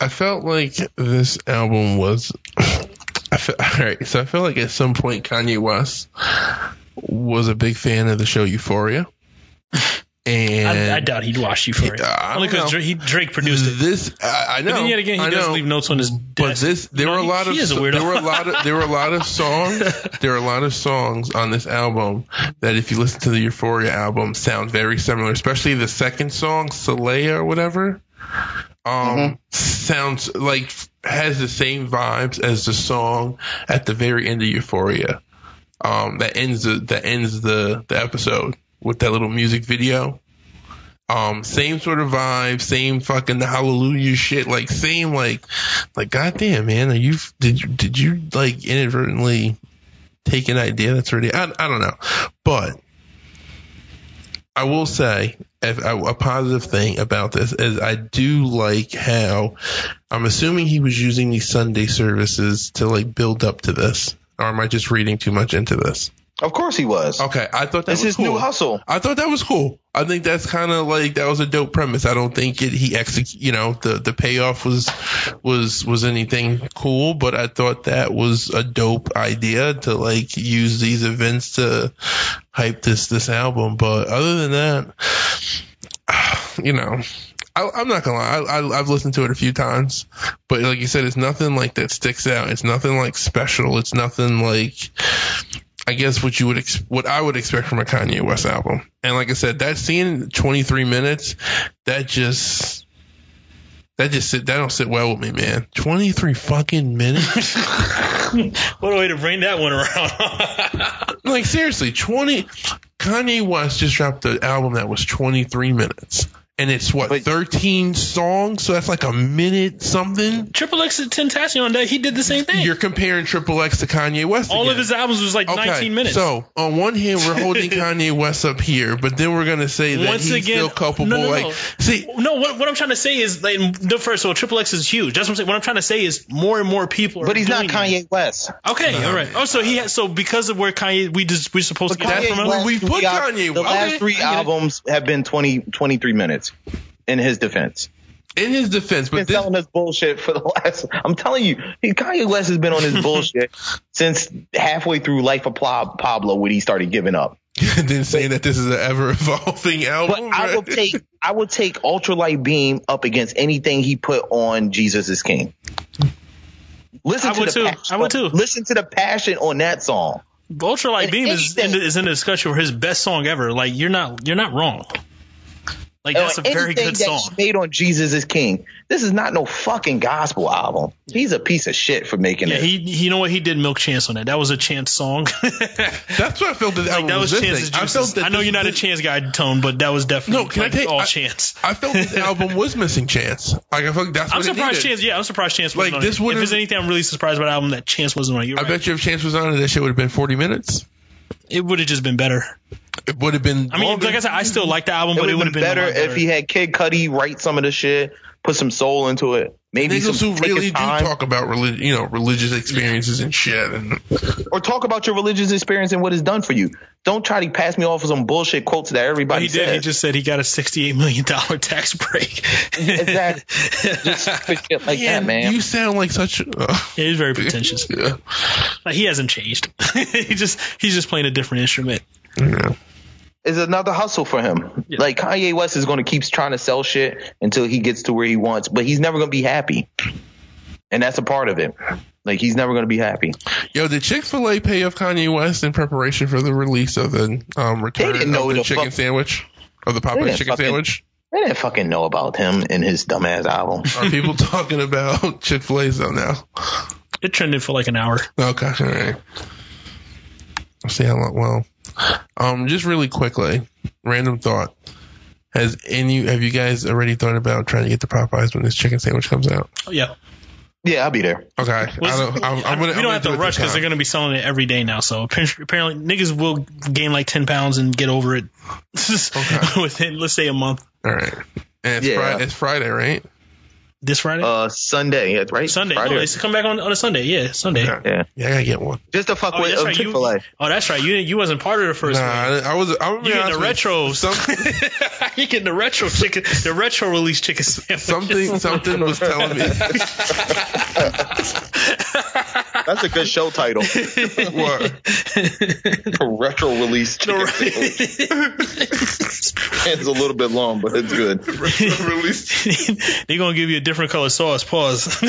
I felt like this album was. I felt, all right, so I feel like at some point Kanye West was a big fan of the show Euphoria, and I, I doubt he'd wash you for it. I Only because know. Drake, Drake produced it. this I, I know. But then yet again, he I does know. leave notes on his desk. But this, there You know, were a he- lot of, he is a weirdo. there were a lot of, there were a lot of songs, there were a lot of songs on this album that if you listen to the Euphoria album sound very similar, especially the second song, Soleil or whatever. Um, sounds like has the same vibes as the song at the very end of Euphoria. Um, that ends the, that ends the, the episode with that little music video. Um, same sort of vibe, same fucking hallelujah shit, like same like, like goddamn man, are you did you did you like inadvertently take an idea that's already I, I don't know, but I will say if, positive thing about this is I do like how I'm assuming he was using these Sunday services to like build up to this, or am I just reading too much into this? Of course he was. Okay, I thought that It's was his cool. new hustle. I thought that was cool. I think that's kind of like that was a dope premise. I don't think it he exec you know the the payoff was was was anything cool, but I thought that was a dope idea to like use these events to hype this this album. But other than that, you know. I, I'm not gonna lie. I, I, I've listened to it a few times, but like you said, it's nothing like that sticks out. It's nothing like special. It's nothing like I guess what you would ex- what I would expect from a Kanye West album. And like I said, that scene 23 minutes, that just that just sit that don't sit well with me, man. 23 fucking minutes. what a way to bring that one around. like seriously, 20 Kanye West just dropped an album that was 23 minutes. And it's what But- 13 songs, so that's like a minute something. Triple X Tentacion, on that he did the same thing. You're comparing Triple X to Kanye West. All again. of his albums was like 19 minutes. So on one hand, we're holding Kanye West up here, but then we're gonna say that Once he's again, still culpable. no, no, no. like, see, no, what, what I'm trying to say is, like, the first of all, Triple X is huge. That's what I'm saying. What I'm trying to say is more and more people are But he's not doing it. Kanye West. Okay, all right. Oh, so he has, so because of where Kanye, we just we're supposed to get that from him. last we put three al- Kanye- The okay, last three I get it. albums have been 20, 23 minutes. In his defense, in his defense, been but this, telling us bullshit for the last. I'm telling you, Kanye West has been on his bullshit since halfway through Life of Pla- Pablo when he started giving up. then saying that this is an ever evolving album. But album. I will take I will take Ultralight Beam up against anything he put on Jesus is King. Listen I to the too. Passion, I would too. Listen to the passion on that song. Ultralight And Beam is in, the, is in the discussion for his best song ever. Like you're not you're not wrong. Like that's a very good that song. he made on Jesus is King. This is not no fucking gospel album. He's a piece of shit for making Yeah, it. he, he you know what he did milk chance on that. That was a chance song. That's what I felt that the album that was was chance's missing. I felt that I know this- you're not a chance guy tone, but that was definitely No, can I take- all I- chance. I felt this album was missing Chance. Like I felt like that's I'm what surprised needed. Chance. Yeah, I'm surprised Chance wasn't Like, on this it. If there's anything I'm really surprised about the album that Chance wasn't on. it. You're I right. bet you if Chance was on it, that shit would have been 40 minutes. It would have just been better. It would have been. I mean, longer. like I said, I still like the album, it but it would have been been, better a if he had Kid Cudi write some of the shit, put some soul into it. Maybe niggas some who really do time. talk about relig- you know, religious experiences and shit. And or talk about your religious experience and what it's done for you. Don't try to pass me off with some bullshit quotes that But everybody he did. says. He just said he got a 68 million dollar tax break. Exactly. just stupid shit like that, man. you sound like such. Uh, Yeah, he's very pretentious. yeah. Like he hasn't changed. he just he's just playing a different instrument. yeah. It's another hustle for him. Yeah. Like Kanye West is going to keep trying to sell shit until he gets to where he wants, but he's never going to be happy. And that's a part of it. Like he's never going to be happy. Yo, did Chick Fil A pay off Kanye West in preparation for the release of the um, return didn't know of the the chicken fuck- sandwich or the They Popeye didn't chicken fucking- sandwich? They didn't fucking know about him and his dumbass album. Are people talking about Chick Fil A though now? It trended for like an hour. Okay, all right. I'll see how long. Well, um, just really quickly, random thought. Has any have you guys already thought about trying to get the Popeyes when this chicken sandwich comes out? Oh, yeah. Yeah, I'll be there. Okay, I don't, I'm, I'm gonna. we I'm don't gonna have do to it rush because they're going to be selling it every day now. So apparently, niggas will gain like ten pounds and get over it within, let's say, a month. All right, and it's Yeah. Friday. It's Friday, right? This Friday, Uh, Sunday, yeah, right? Sunday. Friday. No, it's come back on on a Sunday. Yeah, Sunday. Okay. Yeah. Yeah, I gotta get one. Just to fuck Oh, with that's right. Chick You, Fil A. oh, that's right. You you wasn't part of the first Nah, one. I, I was. I'm You getting the retros. Some, you getting the retro chicken, the retro release chicken sandwich. something, something was telling me. That's a good show title. what? Retro release chicken sandwich. It's a little bit long, but it's good. They're gonna give you a different color sauce. Pause.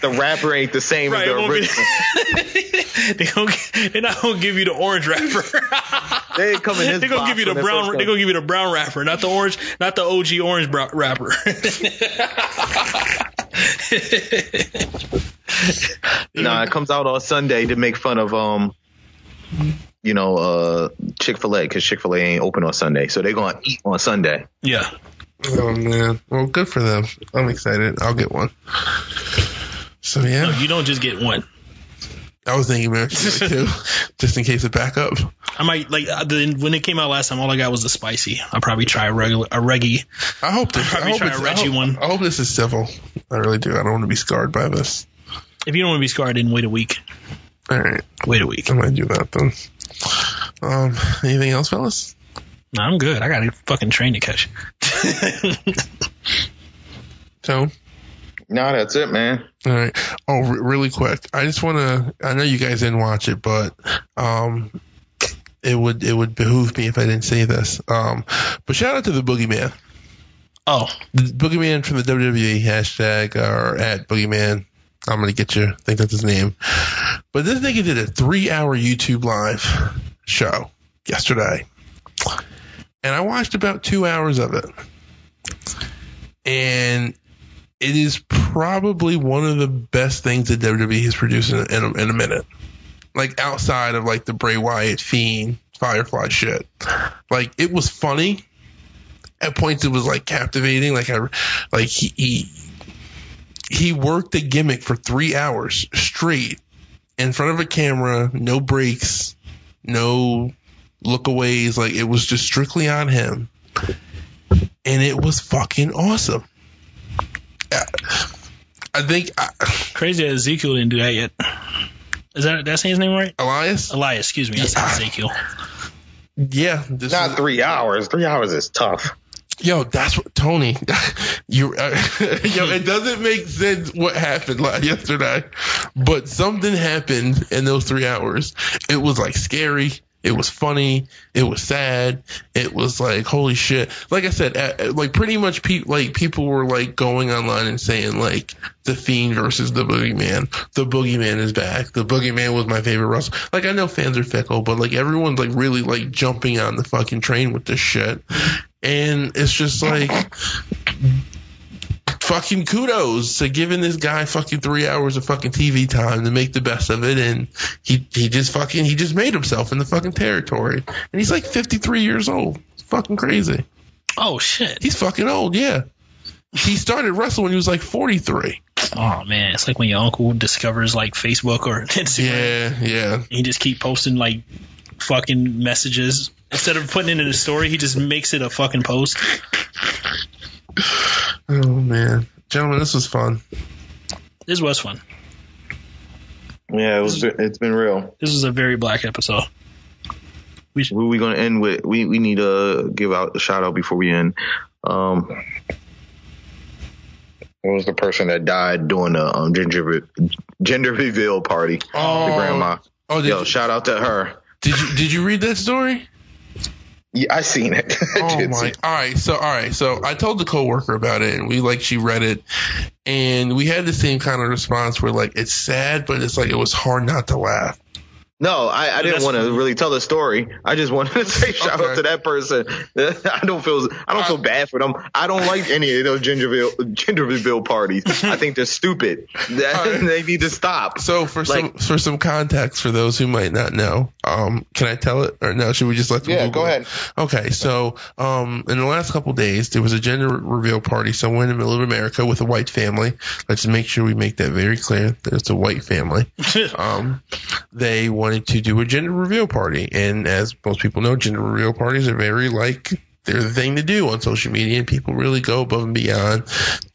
The wrapper ain't the same right, as the won't be- original. they gonna, they're not gonna give you the orange wrapper. They ain't come in this they're gonna give you the brown. They're gonna give you the brown wrapper, not the orange, not the OG orange wrapper. Nah, it comes out on Sunday to make fun of um, you know, uh, Chick Fil A because Chick Fil A ain't open on Sunday, so they're gonna eat on Sunday. yeah. Oh man. Well, good for them. I'm excited. I'll get one. So yeah, No, you don't just get one. I was thinking maybe two, just in case of backup. I might like uh, the, when it came out last time. All I got was the spicy. I'll probably try a regular a reggie. I hope this. I Probably hope, try a Reggie one. I hope this is civil. I really do. I don't want to be scarred by this. If you don't want to be scarred, then wait a week. All right, Wait a week. I might do that then. Um, anything else, fellas? No, I'm good. I got a fucking train to catch. Tone. No, that's it, man. All right. Oh, re- really quick. I just want to. I know you guys didn't watch it, but um, it would it would behoove me if I didn't say this. Um, but shout out to the Boogeyman. oh, The Boogeyman from the WWE hashtag or at Boogeyman. I'm gonna get you. I think that's his name. But this nigga did a three hour YouTube live show yesterday, and I watched about two hours of it, and it is probably one of the best things that WWE has produced in, in, a, in a minute. Like outside of like the Bray Wyatt Fiend Firefly shit, like it was funny. At points, it was like captivating. Like I, like he he, he worked the gimmick for three hours straight in front of a camera, no breaks, no lookaways. Like it was just strictly on him, and it was fucking awesome. I- I think uh, crazy that Ezekiel didn't do that yet. Is that that's his name right? Elias. Elias, excuse me. I said Ezekiel. Yeah, this Not is- three hours. Three hours is tough. Yo, that's what Tony. You, uh, yo, it doesn't make sense what happened like yesterday, but something happened in those three hours. It was like scary. It was funny. It was sad. It was like holy shit. Like I said, like pretty much pe- like people were like going online and saying like the Fiend versus the Boogeyman. The Boogeyman is back. The Boogeyman was my favorite wrestler. Like I know fans are fickle, but like everyone's like really like jumping on the fucking train with this shit and it's just like fucking kudos to giving this guy fucking three hours of fucking TV time to make the best of it, and he he just fucking he just made himself in the fucking territory, and he's like 53 years old. It's fucking crazy. Oh shit. He's fucking old, yeah. He started wrestling when he was like 43. Oh man, it's like when your uncle discovers like Facebook or Instagram. Yeah, yeah. He just keep posting like fucking messages instead of putting it in a story. He just makes it a fucking post. Oh man, gentlemen, this was fun. This was fun. Yeah, it was. It's been real. This was a very black episode. Who we gonna end with? We we need to give out a shout out before we end. Um, what was the person that died during the um, gender gender reveal party? Oh, the grandma. Oh, did, Yo, you, shout out to her. did you did you read that story? Yeah, I seen it. I Oh my! see- All right, so all right, so I told the coworker about it, and we like she read it, and we had the same kind of response where like it's sad, but it's like it was hard not to laugh. No, I, I didn't want to really tell the story. I just wanted to say shout out to that person. I don't feel I don't feel bad for them. I don't like any of those Gingerville Gingerville parties. I think they're stupid. right. they need to stop. So for some for some context for those who might not know, um, can I tell it or no? Should we just let them Yeah, Google go it? ahead. Okay, so um, in the last couple days, there was a gender reveal party somewhere in the middle of America with a white family. Let's make sure we make that very clear that it's a white family. um, they to do a gender reveal party, and as most people know, gender reveal parties are very like they're the thing to do on social media, and people really go above and beyond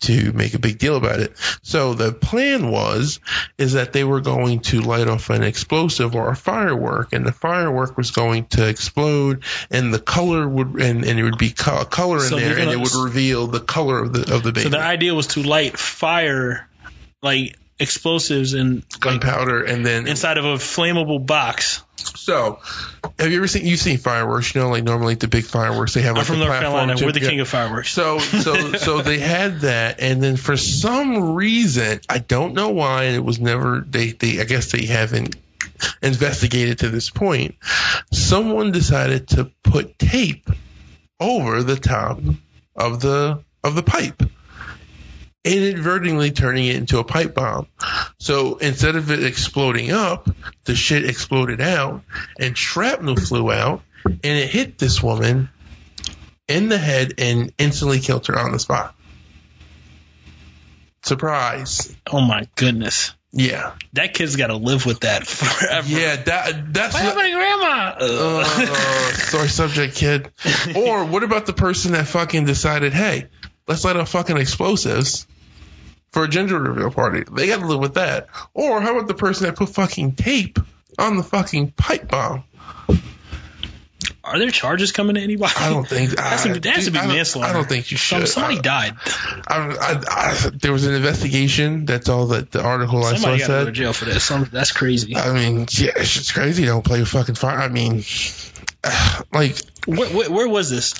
to make a big deal about it. So the plan was is that they were going to light off an explosive or a firework, and the firework was going to explode, and the color would and, and it would be co- color in So there, and it would reveal the color of the of the baby. So the idea was to light fire, like explosives, and like, gunpowder, and then inside of a flammable box. So, have you ever seen you've seen fireworks? You know, like normally the big fireworks they have I'm like from the North Carolina. We're the yeah. king of fireworks. So, so, so they had that, and then for some reason, I don't know why, it was never they, they, I guess they haven't investigated to this point. Someone decided to put tape over the top of the of the pipe, inadvertently turning it into a pipe bomb. So instead of it exploding up, the shit exploded out, and shrapnel flew out, and it hit this woman in the head and instantly killed her on the spot. Surprise. oh my goodness, Yeah. that kid's got to live with that forever. Yeah, that that's What happened to grandma? uh, sorry subject kid. Or what about the person that fucking decided, hey, let's light off fucking explosives for a gender reveal party? They gotta live with that. Or how about the person that put fucking tape on the fucking pipe bomb? Are there charges coming to anybody? I don't think That's I, a- that's a big I don't- manslaughter. I don't think you should. somebody I- died. I, I, I, there was an investigation. That's all that the article I saw Somebody got to go to said. jail for this. Some, that's crazy. I mean, yeah, it's just crazy. Don't play with fucking fire. I mean, like Where, where, where was this?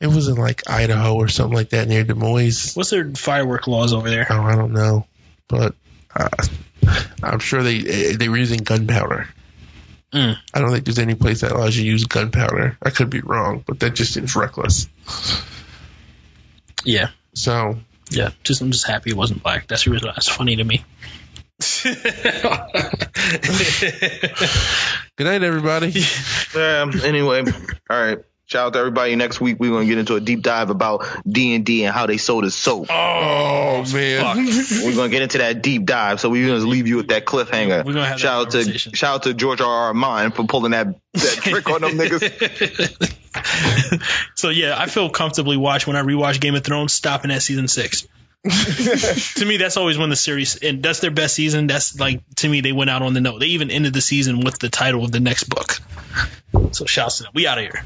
it was in like Idaho or something like that near Des Moines. What's their firework laws over there? Oh, I don't know, but uh, I'm sure they they were using gunpowder. Mm. I don't think there's any place that allows you to use gunpowder. I could be wrong, but that just seems reckless. Yeah, So yeah. Just I'm just happy it wasn't black. That's the reason. That's funny to me. good night, everybody. Yeah. Anyway, all right. Shout out to everybody. Next week we're gonna get into a deep dive about D and D and how they sold his soap. Oh man. We're gonna get into that deep dive. So we're gonna leave you with that cliffhanger. We're gonna have that shout out to shout out to George R. R. Martin for pulling that that trick on them niggas. so yeah, I feel comfortably watch when I rewatch Game of Thrones, stopping at season six. To me, that's always when the series and that's their best season. That's like to me, they went out on the note. They even ended the season with the title of the next book. So shouts to them. We out of here.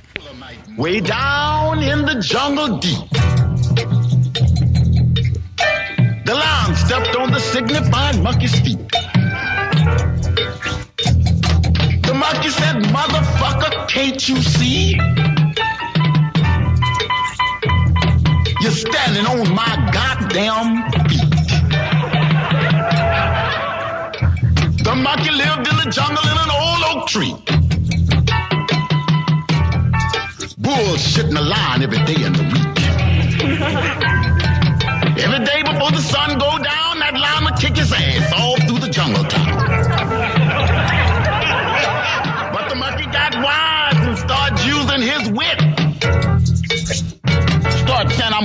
Way down in the jungle deep. The lion stepped on the signifying monkey's feet. The monkey said, motherfucker, can't you see? Standing on my goddamn feet. The monkey lived in the jungle in an old oak tree. bullshitting the line every day in the week. every day before the sun go down, that line would kick his ass all through the jungle top. but the monkey got wise and started using his wit.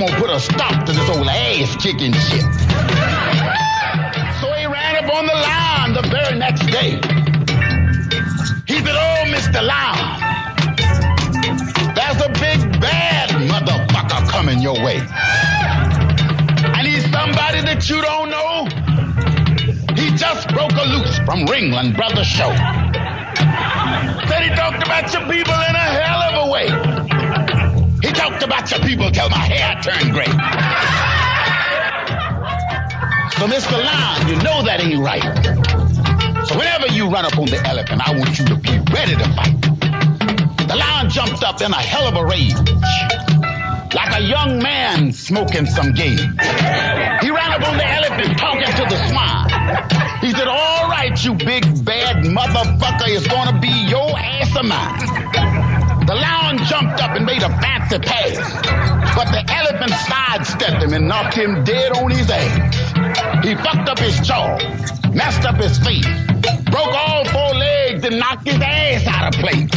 Gonna put a stop to this old ass kicking shit. So he ran up on the line the very next day. He said, Oh, Mr. Lion. There's a big bad motherfucker coming your way. I need somebody that you don't know. He just broke a loose from Ringling Brothers Show. Said he talked about your people in a hell of a way. He talked about your people till my hair turned gray. So, Mr. Lion, you know that ain't right. So whenever you run up on the elephant, I want you to be ready to fight. The lion jumped up in a hell of a rage, like a young man smoking some game. He ran up on the elephant talking to the swine. He said, all right, you big bad motherfucker is gonna be your ass or mine. The lion jumped up and made a fancy pass, but the elephant sidestepped him and knocked him dead on his ass. He fucked up his jaw, messed up his feet, broke all four legs, and knocked his ass out of place.